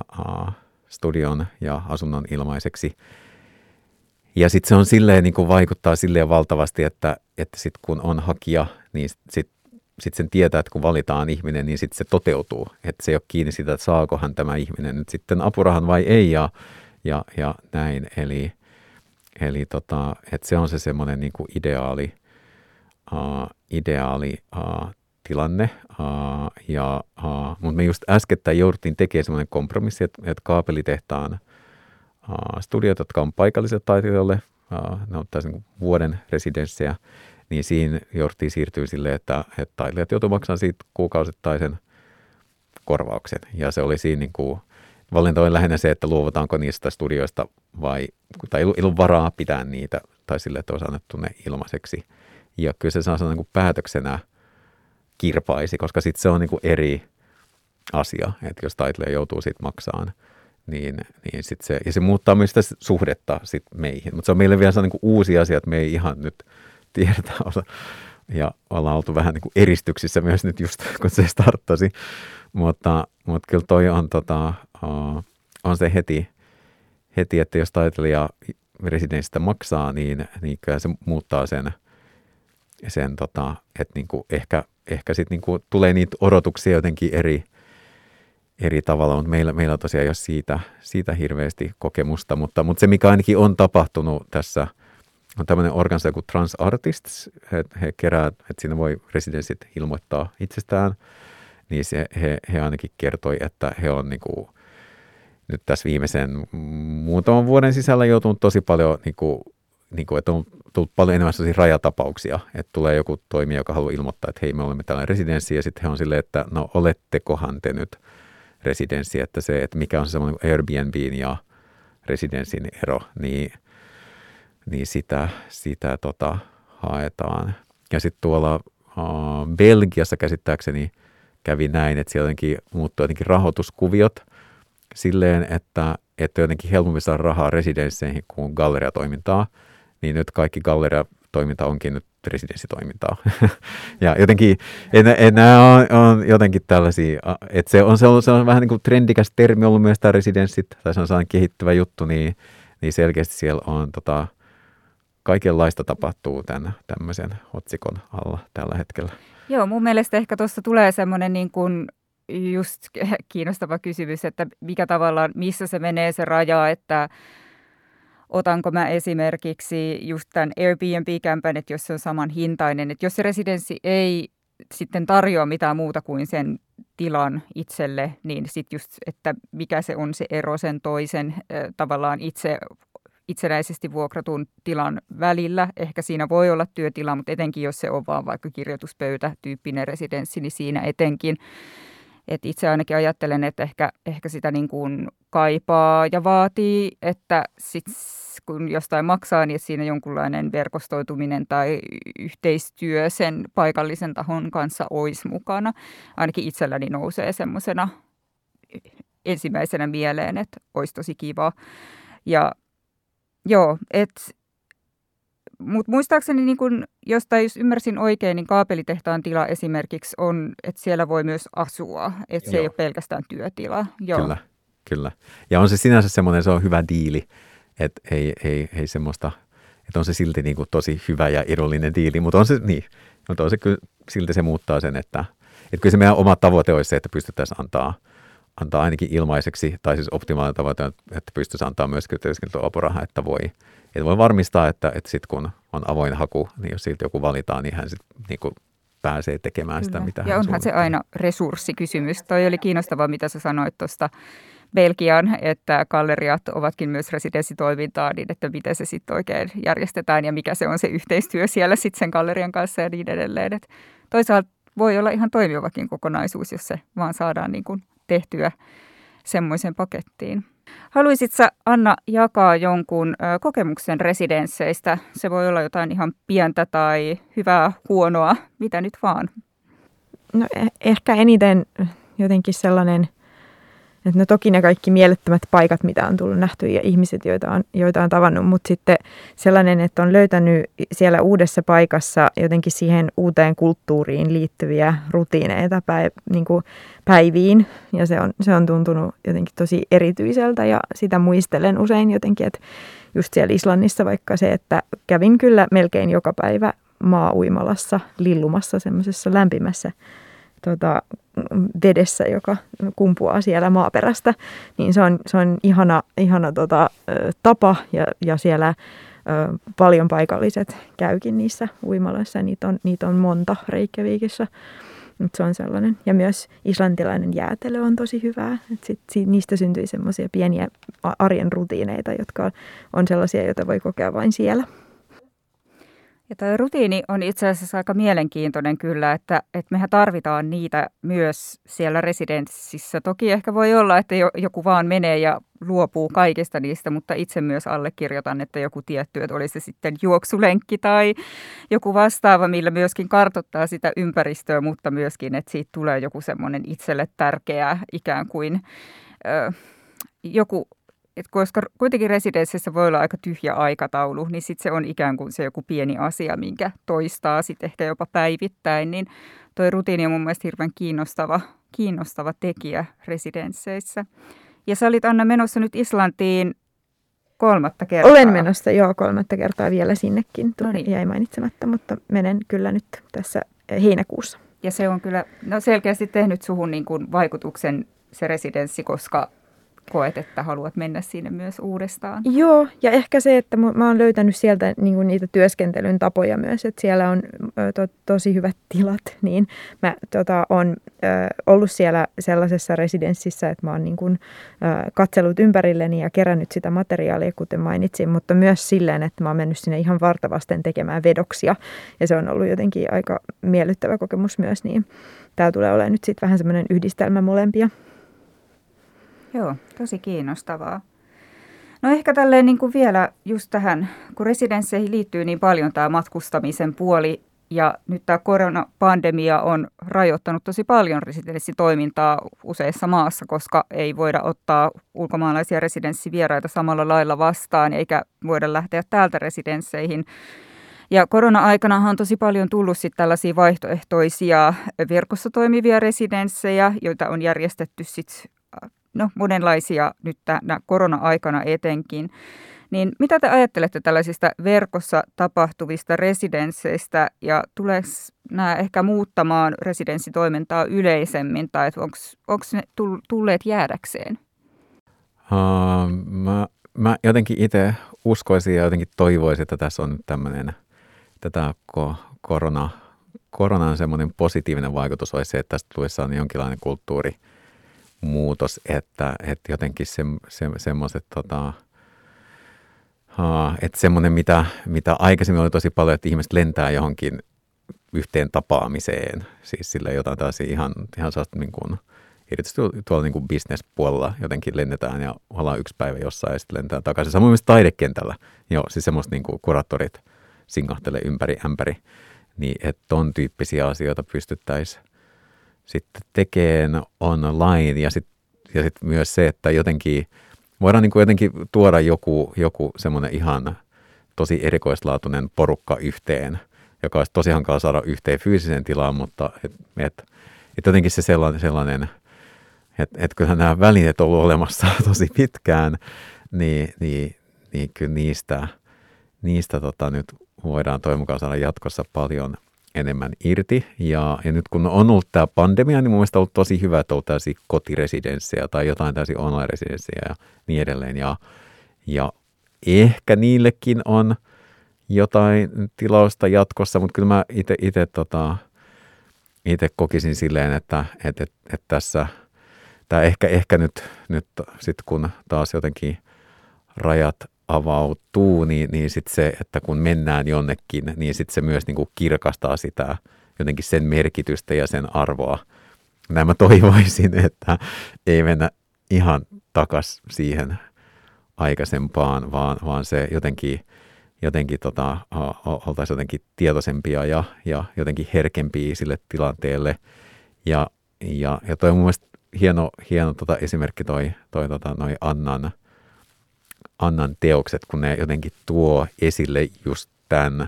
studion ja asunnon ilmaiseksi. Ja sitten se on silleen, niin kuin vaikuttaa silleen valtavasti, että, että sitten kun on hakija, niin sitten sit sen tietää, että kun valitaan ihminen, niin sitten se toteutuu. Että se ei ole kiinni siitä, että saakohan tämä ihminen nyt sitten apurahan vai ei ja, ja, ja näin. Eli, eli tota, että se on se semmoinen niin kuin ideaali, uh, ideaali uh, tilanne. Uh, ja, uh, mutta me just äskettäin jouduttiin tekemään semmoinen kompromissi, että, että kaapelitehtaan uh, studiot, jotka on paikallisille taiteilijoille, uh, ne on tässä niin vuoden residenssejä, niin siinä jouduttiin siirtyä silleen, että, että taiteilijat joutuivat maksamaan siitä kuukausittaisen korvauksen. Ja se oli siinä niin kuin, valinta oli lähinnä se, että luovutaanko niistä studioista vai, tai ei ollut varaa pitää niitä, tai sille, että olisi annettu ne ilmaiseksi. Ja kyllä se saa niin kuin päätöksenä kirpaisi, koska sitten se on niin kuin eri asia, että jos taiteilija joutuu siitä maksamaan, niin, niin sit se, ja se muuttaa myös sitä suhdetta sit meihin. Mutta se on meille vielä niin kuin uusi asia, että me ei ihan nyt – tiedetä olla. Ja ollaan oltu vähän niin kuin eristyksissä myös nyt just, kun se starttasi. Mutta, mutta kyllä toi on, tota, on se heti, heti, että jos taiteilija residenssistä maksaa, niin, niin kyllä se muuttaa sen, sen tota, että niin kuin ehkä, ehkä sitten niin tulee niitä odotuksia jotenkin eri, eri tavalla, mutta meillä, meillä tosiaan ei ole siitä, siitä hirveästi kokemusta, mutta, mutta se mikä ainakin on tapahtunut tässä – on tämmöinen organisaatio kuin Trans Artists. He, he kerää, että siinä voi residenssit ilmoittaa itsestään. Niin se, he, he ainakin kertoi, että he on niin kuin, nyt tässä viimeisen muutaman vuoden sisällä joutunut tosi paljon, niin kuin, niin kuin, että on tullut paljon enemmän sellaisia rajatapauksia, että tulee joku toimija, joka haluaa ilmoittaa, että hei, me olemme tällainen residenssi, ja sitten he on silleen, että no olettekohan te nyt residenssi, että se, että mikä on se semmoinen Airbnbin ja residenssin ero, niin – niin sitä, sitä tota, haetaan. Ja sitten tuolla uh, Belgiassa käsittääkseni kävi näin, että siellä jotenkin muuttui jotenkin rahoituskuviot silleen, että, että jotenkin helpompi saada rahaa residensseihin kuin galleriatoimintaa, niin nyt kaikki galleriatoiminta onkin nyt residenssitoimintaa. ja jotenkin, en, en, nämä on, on, jotenkin tällaisia, että se on, se on, se on vähän niin kuin trendikäs termi ollut myös tämä residenssit, tai se on sellainen kehittyvä juttu, niin, niin selkeästi siellä on tota, kaikenlaista tapahtuu tämän tämmöisen otsikon alla tällä hetkellä. Joo, mun mielestä ehkä tuossa tulee semmoinen niin kuin just kiinnostava kysymys, että mikä tavallaan, missä se menee se raja, että otanko mä esimerkiksi just tämän Airbnb-kämpän, että jos se on saman hintainen, että jos se residenssi ei sitten tarjoa mitään muuta kuin sen tilan itselle, niin sitten just, että mikä se on se ero sen toisen tavallaan itse itsenäisesti vuokratun tilan välillä. Ehkä siinä voi olla työtila, mutta etenkin jos se on vaan vaikka kirjoituspöytä tyyppinen residenssi, niin siinä etenkin. Et itse ainakin ajattelen, että ehkä, ehkä sitä niin kuin kaipaa ja vaatii, että sit, kun jostain maksaa, niin siinä jonkunlainen verkostoituminen tai yhteistyö sen paikallisen tahon kanssa olisi mukana. Ainakin itselläni nousee semmoisena ensimmäisenä mieleen, että olisi tosi kiva. Ja Joo, että Mutta muistaakseni, niin kun, jostain jos ymmärsin oikein, niin kaapelitehtaan tila esimerkiksi on, että siellä voi myös asua, että se Joo. ei ole pelkästään työtila. Joo. Kyllä, kyllä. Ja on se sinänsä semmoinen, se on hyvä diili, että ei, ei, ei semmoista, että on se silti niin kuin tosi hyvä ja edullinen diili, mutta on se niin, mutta on se kyllä, silti se muuttaa sen, että, että kyllä se meidän oma tavoite olisi se, että pystyttäisiin antaa, antaa ainakin ilmaiseksi, tai siis optimaalinen tavoite, että pystyisi antaa myös työskentelyapurahaa, että voi, että voi varmistaa, että, että sitten kun on avoin haku, niin jos siltä joku valitaan, niin hän sitten niin kuin pääsee tekemään Kyllä. sitä, mitä Ja onhan se aina resurssikysymys. Toi oli kiinnostavaa, mitä sä sanoit tuosta Belgian, että galleriat ovatkin myös residenssitoimintaa, niin että miten se sitten oikein järjestetään ja mikä se on se yhteistyö siellä sitten sen gallerian kanssa ja niin edelleen. Et toisaalta voi olla ihan toimivakin kokonaisuus, jos se vaan saadaan niin kuin tehtyä semmoisen pakettiin. Haluaisitko Anna jakaa jonkun kokemuksen residensseistä? Se voi olla jotain ihan pientä tai hyvää, huonoa, mitä nyt vaan. No eh- ehkä eniten jotenkin sellainen – et no toki ne kaikki mielettömät paikat, mitä on tullut nähty ja ihmiset, joita on, joita on tavannut, mutta sitten sellainen, että on löytänyt siellä uudessa paikassa jotenkin siihen uuteen kulttuuriin liittyviä rutiineita päiv, niin kuin päiviin. Ja se on, se on tuntunut jotenkin tosi erityiseltä ja sitä muistelen usein jotenkin, että just siellä Islannissa vaikka se, että kävin kyllä melkein joka päivä maa-uimalassa lillumassa semmoisessa lämpimässä tota, vedessä, joka kumpuaa siellä maaperästä, niin se on, se on ihana, ihana tota, tapa ja, ja siellä paljon paikalliset käykin niissä uimaloissa niitä on, niitä on monta. Mutta se on sellainen. Ja myös islantilainen jäätelö on tosi hyvää. Et sit, sit, niistä syntyy semmoisia pieniä arjen rutiineita, jotka on sellaisia, joita voi kokea vain siellä. Ja tuo rutiini on itse asiassa aika mielenkiintoinen kyllä, että, että mehän tarvitaan niitä myös siellä residenssissä. Toki ehkä voi olla, että joku vaan menee ja luopuu kaikista niistä, mutta itse myös allekirjoitan, että joku tietty, että olisi se sitten juoksulenkki tai joku vastaava, millä myöskin kartottaa sitä ympäristöä, mutta myöskin, että siitä tulee joku semmoinen itselle tärkeä ikään kuin ö, joku et koska kuitenkin residenssissä voi olla aika tyhjä aikataulu, niin sitten se on ikään kuin se joku pieni asia, minkä toistaa sitten ehkä jopa päivittäin, niin toi rutiini on mun mielestä hirveän kiinnostava, kiinnostava tekijä residensseissä. Ja sä olit Anna menossa nyt Islantiin kolmatta kertaa. Olen menossa, joo, kolmatta kertaa vielä sinnekin. Tuli, no niin. Jäi mainitsematta, mutta menen kyllä nyt tässä heinäkuussa. Ja se on kyllä no selkeästi tehnyt suhun niin kuin vaikutuksen se residenssi, koska koet, että haluat mennä sinne myös uudestaan? Joo, ja ehkä se, että mä oon löytänyt sieltä niin kuin niitä työskentelyn tapoja myös, että siellä on to, tosi hyvät tilat, niin mä tota, on ö, ollut siellä sellaisessa residenssissä, että mä oon niin kuin, ö, katsellut ympärilleni ja kerännyt sitä materiaalia, kuten mainitsin, mutta myös silleen, että mä oon mennyt sinne ihan vartavasten tekemään vedoksia, ja se on ollut jotenkin aika miellyttävä kokemus myös, niin tää tulee olemaan nyt sitten vähän semmoinen yhdistelmä molempia. Joo, tosi kiinnostavaa. No ehkä tälleen niin kuin vielä just tähän, kun residensseihin liittyy niin paljon tämä matkustamisen puoli ja nyt tämä koronapandemia on rajoittanut tosi paljon residenssitoimintaa useissa maassa, koska ei voida ottaa ulkomaalaisia residenssivieraita samalla lailla vastaan eikä voida lähteä täältä residensseihin. Ja korona-aikana on tosi paljon tullut sitten tällaisia vaihtoehtoisia verkossa toimivia residenssejä, joita on järjestetty sitten no, monenlaisia nyt tänä korona-aikana etenkin. Niin mitä te ajattelette tällaisista verkossa tapahtuvista residensseistä ja tuleeko nämä ehkä muuttamaan residenssitoimintaa yleisemmin tai onko ne tulleet jäädäkseen? Uh, mä, mä jotenkin itse uskoisin ja jotenkin toivoisin, että tässä on tämmöinen tätä korona, koronan semmoinen positiivinen vaikutus olisi se, että tästä tulisi jonkinlainen kulttuuri – muutos, että, että jotenkin se, se, semmoiset tota, että semmoinen, mitä, mitä aikaisemmin oli tosi paljon, että ihmiset lentää johonkin yhteen tapaamiseen, siis sillä jotain taas ihan, ihan sellaista niin kuin, erityisesti tuolla niin kuin business-puolella jotenkin lennetään ja ollaan yksi päivä jossain ja sitten lentää takaisin. Samoin myös taidekentällä, joo, siis semmoista niin kuin kuraattorit singahtelee ympäri ämpäri, niin että ton tyyppisiä asioita pystyttäisiin sitten tekemään online. Ja sitten ja sit myös se, että jotenkin voidaan niin kuin jotenkin tuoda joku, joku semmoinen ihan tosi erikoislaatuinen porukka yhteen, joka olisi tosi hankala saada yhteen fyysiseen tilaan, mutta et, et, et jotenkin se sellainen, sellainen että et kyllähän nämä välineet on ollut olemassa tosi pitkään, niin, niin, niin kyllä niistä, niistä tota, nyt voidaan toivon mukaan saada jatkossa paljon enemmän irti. Ja, ja nyt kun on ollut tämä pandemia, niin mun mielestä on ollut tosi hyvä, että on ollut tällaisia kotiresidenssejä tai jotain tällaisia online-residenssejä ja niin edelleen. Ja, ja ehkä niillekin on jotain tilausta jatkossa, mutta kyllä mä itse tota, kokisin silleen, että, että, että, että tässä tämä ehkä, ehkä nyt, nyt sitten kun taas jotenkin rajat avautuu, niin, niin sitten se, että kun mennään jonnekin, niin sitten se myös niin kuin kirkastaa sitä jotenkin sen merkitystä ja sen arvoa. Näin mä toivoisin, että ei mennä ihan takas siihen aikaisempaan, vaan, vaan se jotenkin, jotenkin tota, oltaisiin jotenkin tietoisempia ja, ja jotenkin herkempiä sille tilanteelle. Ja, ja, ja toi on mun mielestä hieno, hieno tota esimerkki toi, toi tota, noi Annan, Annan teokset, kun ne jotenkin tuo esille just tämän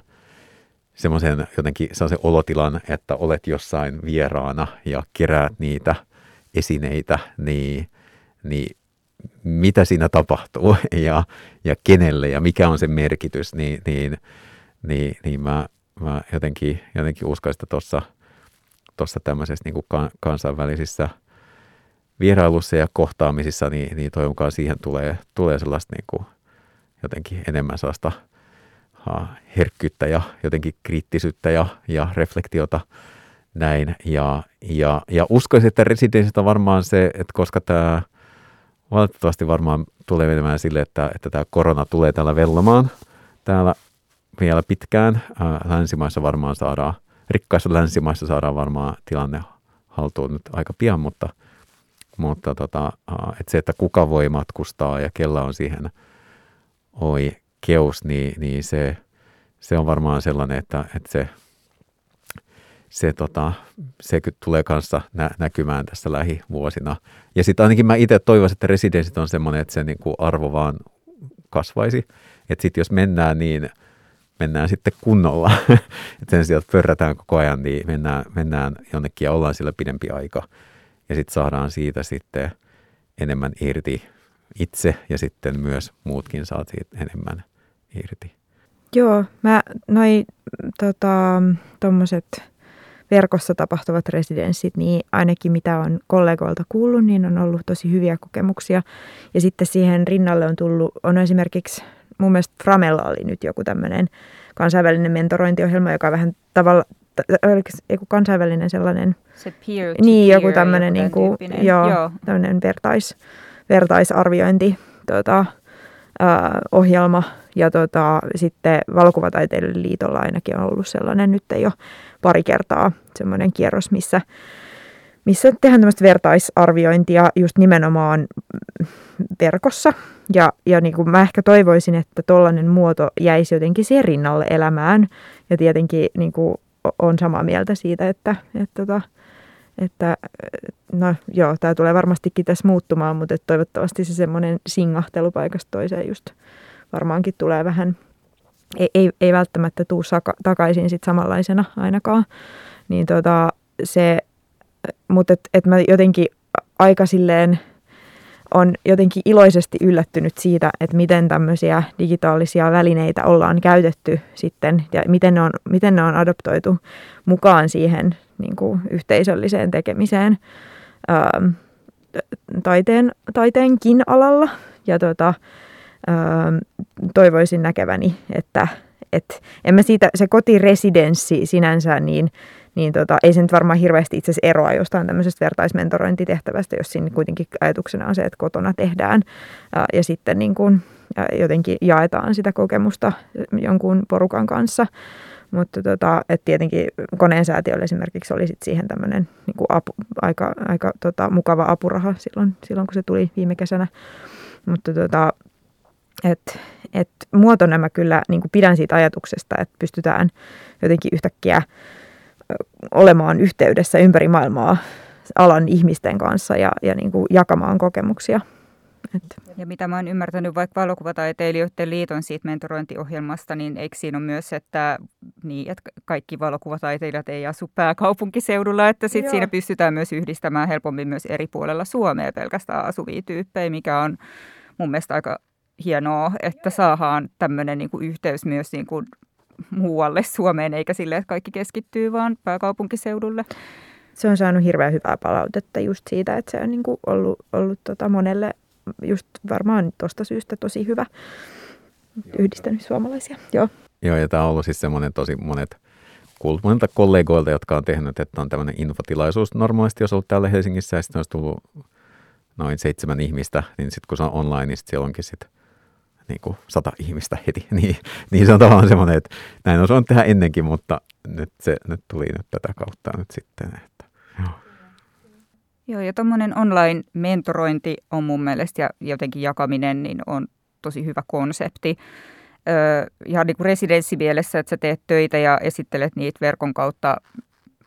semmoisen jotenkin sellaisen olotilan, että olet jossain vieraana ja keräät niitä esineitä, niin, niin mitä siinä tapahtuu ja, ja kenelle ja mikä on se merkitys, niin, niin, niin, niin mä, mä jotenkin, jotenkin uskoisin, että tuossa tossa tämmöisessä niin kuin kansainvälisissä vierailussa ja kohtaamisissa, niin, niin toivon mukaan siihen tulee, tulee sellaista niin kuin jotenkin enemmän sellaista herkkyyttä ja jotenkin kriittisyyttä ja, ja reflektiota näin. Ja, ja, ja uskoisin, että residenssit on varmaan se, että koska tämä valitettavasti varmaan tulee menemään sille, että, että tämä korona tulee täällä vellomaan täällä vielä pitkään. Länsimaissa varmaan saadaan, rikkaissa länsimaissa saadaan varmaan tilanne haltuun nyt aika pian, mutta, mutta tota, että se, että kuka voi matkustaa ja kella on siihen oikeus, niin, niin se, se on varmaan sellainen, että, että se, se, tota, se tulee kanssa nä- näkymään tässä lähivuosina. Ja sitten ainakin mä itse toivoisin, että residenssit on semmoinen, että se niin kuin arvo vaan kasvaisi. Että sitten jos mennään, niin mennään sitten kunnolla. että sen sijaan, että pörrätään koko ajan, niin mennään, mennään jonnekin ja ollaan sillä pidempi aika. Ja sitten saadaan siitä sitten enemmän irti itse ja sitten myös muutkin saat siitä enemmän irti. Joo, mä noin tota, tommoset verkossa tapahtuvat residenssit, niin ainakin mitä on kollegoilta kuullut, niin on ollut tosi hyviä kokemuksia. Ja sitten siihen rinnalle on tullut, on esimerkiksi mun mielestä Framella oli nyt joku tämmöinen kansainvälinen mentorointiohjelma, joka vähän tavalla, joku kansainvälinen sellainen, se peer niin, joku tämmöinen niin kuin, joo, joo. vertais, vertaisarviointi tota, ää, ohjelma. Ja tota, sitten Valokuvataiteilijan liitolla ainakin on ollut sellainen nyt jo pari kertaa semmoinen kierros, missä, missä tehdään tämmöistä vertaisarviointia just nimenomaan verkossa. Ja, ja niin kuin mä ehkä toivoisin, että tollainen muoto jäisi jotenkin siihen rinnalle elämään. Ja tietenkin niin kuin on samaa mieltä siitä, että, että, tota, että no joo, tämä tulee varmastikin tässä muuttumaan, mutta että toivottavasti se semmoinen singahtelu paikasta toiseen just varmaankin tulee vähän ei, ei, ei välttämättä tuu saka, takaisin sit samanlaisena ainakaan. Niin tota, se, mutta et, et mä jotenkin aika silleen on jotenkin iloisesti yllättynyt siitä, että miten tämmöisiä digitaalisia välineitä ollaan käytetty sitten ja miten ne on, miten ne on adoptoitu mukaan siihen niin kuin yhteisölliseen tekemiseen ää, taiteen, taiteenkin alalla. Ja tota, toivoisin näkeväni, että et, en mä siitä, se kotiresidenssi sinänsä, niin, niin tota, ei se nyt varmaan hirveästi itse asiassa eroa jostain tämmöisestä vertaismentorointitehtävästä, jos siinä kuitenkin ajatuksena on se, että kotona tehdään ää, ja sitten niin kuin, ää, jotenkin jaetaan sitä kokemusta jonkun porukan kanssa. Mutta tota, et tietenkin koneen säätiölle esimerkiksi oli sit siihen tämmöinen niin aika, aika tota, mukava apuraha silloin, silloin, kun se tuli viime kesänä. Mutta tota, et, et muotona mä kyllä niin pidän siitä ajatuksesta, että pystytään jotenkin yhtäkkiä olemaan yhteydessä ympäri maailmaa alan ihmisten kanssa ja, ja niin kuin jakamaan kokemuksia. Että. Ja mitä mä oon ymmärtänyt vaikka valokuvataiteilijoiden liiton siitä mentorointiohjelmasta, niin eikö siinä ole myös, että, niin, että kaikki valokuvataiteilijat ei asu pääkaupunkiseudulla, että sit siinä pystytään myös yhdistämään helpommin myös eri puolella Suomea pelkästään asuvia tyyppejä, mikä on mun mielestä aika hienoa, että saadaan tämmöinen niin yhteys myös niin kuin muualle Suomeen, eikä sille, että kaikki keskittyy vaan pääkaupunkiseudulle. Se on saanut hirveän hyvää palautetta just siitä, että se on niin kuin ollut, ollut tota monelle just varmaan tuosta syystä tosi hyvä yhdistänyt suomalaisia. Joo. Joo, ja tämä on ollut siis semmoinen tosi monet kuullut monilta kollegoilta, jotka on tehnyt, että on tämmöinen infotilaisuus normaalisti, jos ollut täällä Helsingissä, ja sitten olisi tullut noin seitsemän ihmistä, niin sitten kun se on online, niin sit siellä onkin sitten niin kuin sata ihmistä heti. Niin, niin se on tavallaan semmoinen, että näin on tehdä ennenkin, mutta nyt se nyt tuli nyt tätä kautta nyt sitten. Että, joo. Joo, ja tuommoinen online-mentorointi on mun mielestä ja jotenkin jakaminen niin on tosi hyvä konsepti. Öö, ihan niin kuin residenssimielessä, että sä teet töitä ja esittelet niitä verkon kautta.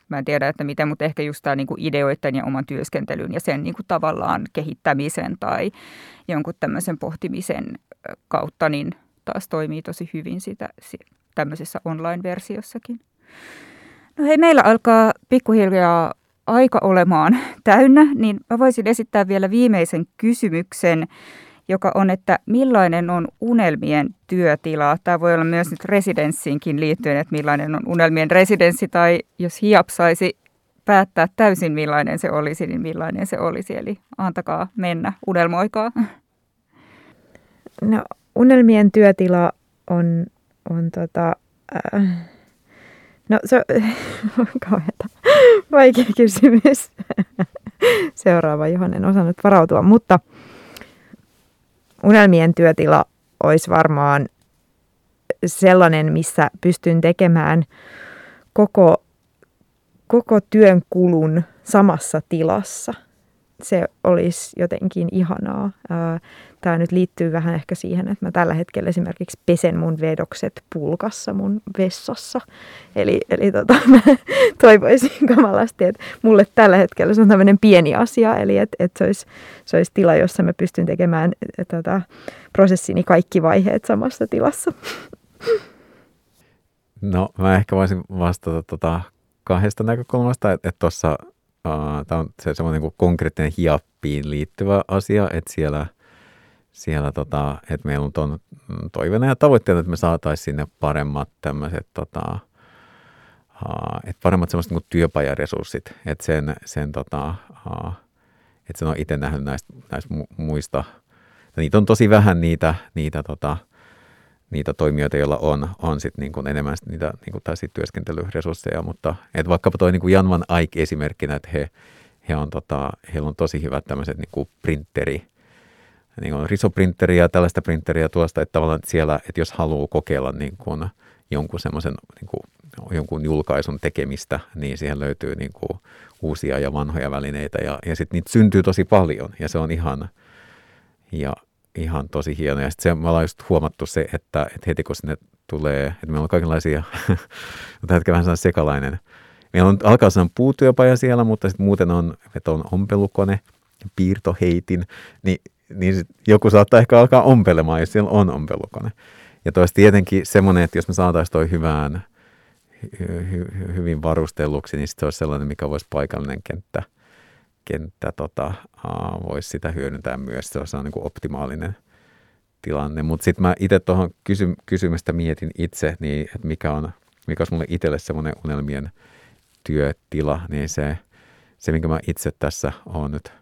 Mä en tiedä, että miten, mutta ehkä just tämä niin ideoiden ja oman työskentelyn ja sen niin kuin tavallaan kehittämisen tai jonkun tämmöisen pohtimisen kautta, niin taas toimii tosi hyvin sitä tämmöisessä online-versiossakin. No hei, meillä alkaa pikkuhiljaa aika olemaan täynnä, niin mä voisin esittää vielä viimeisen kysymyksen, joka on, että millainen on unelmien työtila? Tämä voi olla myös nyt residenssiinkin liittyen, että millainen on unelmien residenssi, tai jos HIAP saisi päättää täysin millainen se olisi, niin millainen se olisi. Eli antakaa mennä, unelmoikaa. No, unelmien työtila on, on tota, äh, no se on kauheata. Vaikea kysymys. Seuraava, johon en osannut varautua, mutta unelmien työtila olisi varmaan sellainen, missä pystyn tekemään koko, koko työn kulun samassa tilassa. Se olisi jotenkin ihanaa. Tämä nyt liittyy vähän ehkä siihen, että mä tällä hetkellä esimerkiksi pesen mun vedokset pulkassa mun vessassa. Eli, eli tota, mä toivoisin kamalasti, että mulle tällä hetkellä se on tämmöinen pieni asia, eli että, että se, olisi, se olisi tila, jossa mä pystyn tekemään tota, prosessini kaikki vaiheet samassa tilassa. No mä ehkä voisin vastata tota kahdesta näkökulmasta, että tuossa uh, tämä on se semmoinen niin konkreettinen hiappiin liittyvä asia, että siellä – siellä, tota, että meillä on ton toiveena ja tavoitteena, että me saataisiin sinne paremmat tämmöiset, tota, että paremmat semmoiset niin työpajaresurssit, että sen, sen tota, että sen on itse nähnyt näistä, näistä muista, ja niitä on tosi vähän niitä, niitä, tota, niitä toimijoita, joilla on, on sit niin enemmän sit niitä niin kuin työskentelyresursseja, mutta et vaikkapa toi niin kuin Jan Van Eyck esimerkkinä, että he, he on, tota, heillä on tosi hyvät tämmöiset niin printeri, niin kuin risoprinteriä tällaista printeriä tuosta, että tavallaan siellä, että jos haluaa kokeilla niin kuin jonkun semmoisen niin kuin, jonkun julkaisun tekemistä, niin siihen löytyy niin kuin uusia ja vanhoja välineitä ja, ja sitten niitä syntyy tosi paljon ja se on ihan, ja ihan tosi hieno. Ja sitten me ollaan just huomattu se, että, että heti kun sinne tulee, että meillä on kaikenlaisia, mutta hetken vähän sekalainen. Meillä on alkaa sellainen puutyöpaja siellä, mutta sitten muuten on, että on ompelukone, piirtoheitin, niin niin sit joku saattaa ehkä alkaa ompelemaan, jos siellä on ompelukone. Ja toisi tietenkin semmoinen, että jos me saataisiin toi hyvään, hy, hy, hyvin varustelluksi, niin se olisi sellainen, mikä voisi paikallinen kenttä, kenttä tota, voisi sitä hyödyntää myös. Se olisi niin optimaalinen tilanne. Mutta sitten mä itse tuohon kysy, kysymystä mietin itse, niin että mikä on, mikä olisi mulle itselle semmoinen unelmien työtila, niin se, se minkä mä itse tässä olen nyt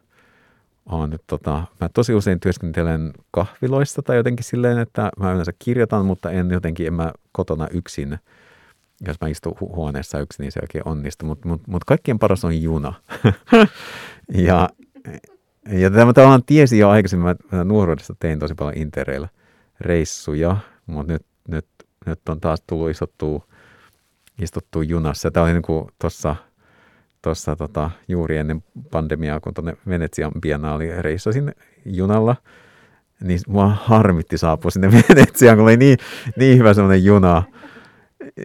on, että tota, mä tosi usein työskentelen kahviloissa tai jotenkin silleen, että mä yleensä kirjoitan, mutta en jotenkin, en mä kotona yksin, jos mä istun hu- huoneessa yksin, niin se oikein onnistu, mutta mut, mut kaikkien paras on juna. ja ja tämä tavallaan tiesin jo aikaisemmin, mä nuoruudessa tein tosi paljon intereillä reissuja, mutta nyt, nyt, nyt on taas tullut istuttua junassa. Tämä oli niin kuin tuossa tuossa tota, juuri ennen pandemiaa, kun tuonne Venetsian biennaali reissasin junalla, niin mua harmitti saapua sinne Venetsiaan, kun oli niin, niin hyvä semmoinen juna.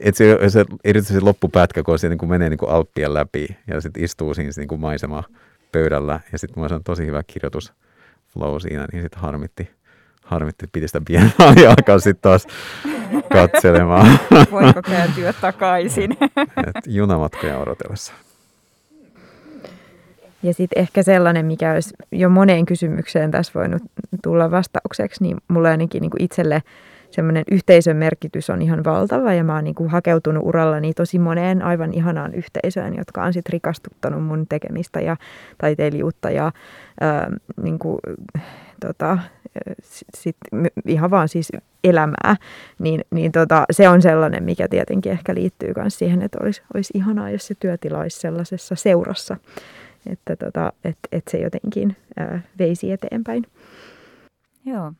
Että se, se, erityisesti loppupätkä, kun se niin kuin menee niin kuin Alppien läpi ja sitten istuu siinä niin kuin maisema pöydällä ja sitten mulla on tosi hyvä kirjoitus flow siinä, niin sitten harmitti, harmitti, piti sitä biennaalia alkaa sitten taas katselemaan. Voiko kääntyä takaisin? Et junamatkoja odotellessa. Ja sitten ehkä sellainen, mikä olisi jo moneen kysymykseen tässä voinut tulla vastaukseksi, niin mulle ainakin niin kuin itselle semmoinen yhteisön merkitys on ihan valtava ja mä oon niin kuin hakeutunut urallani tosi moneen aivan ihanaan yhteisöön, jotka on sitten rikastuttanut mun tekemistä ja taiteilijuutta ja ää, niin kuin, tota, sit, ihan vaan siis elämää, niin, niin tota, se on sellainen, mikä tietenkin ehkä liittyy myös siihen, että olisi, olisi ihanaa, jos se työtila olisi sellaisessa seurassa, että tota, et, et se jotenkin ää, veisi eteenpäin. Joo.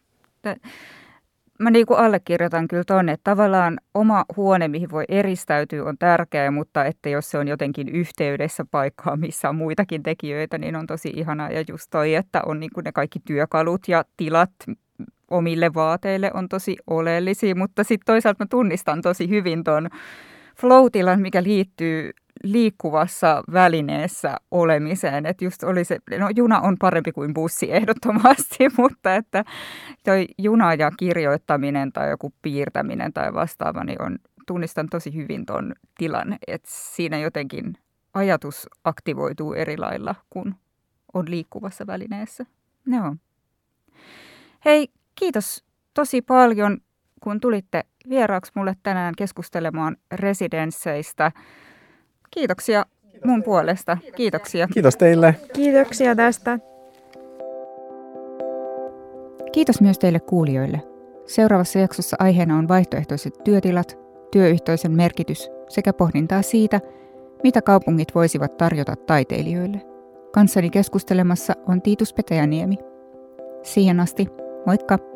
Mä niin kuin allekirjoitan kyllä tuonne, että tavallaan oma huone, mihin voi eristäytyä, on tärkeä, mutta että jos se on jotenkin yhteydessä paikkaa, missä on muitakin tekijöitä, niin on tosi ihanaa. Ja just toi, että on niin kuin ne kaikki työkalut ja tilat omille vaateille on tosi oleellisia, mutta sitten toisaalta mä tunnistan tosi hyvin tuon flow mikä liittyy liikkuvassa välineessä olemiseen. Että just oli se, no juna on parempi kuin bussi ehdottomasti, mutta että toi juna ja kirjoittaminen tai joku piirtäminen tai vastaava, niin on, tunnistan tosi hyvin ton tilan, että siinä jotenkin ajatus aktivoituu eri lailla, kun on liikkuvassa välineessä. Joo. Hei, kiitos tosi paljon, kun tulitte vieraaksi mulle tänään keskustelemaan residensseistä. Kiitoksia mun puolesta. Kiitoksia. Kiitos teille. Kiitoksia tästä. Kiitos myös teille kuulijoille. Seuraavassa jaksossa aiheena on vaihtoehtoiset työtilat, työyhteisön merkitys sekä pohdintaa siitä, mitä kaupungit voisivat tarjota taiteilijoille. Kanssani keskustelemassa on Tiitus Petäjäniemi. Siihen asti, moikka!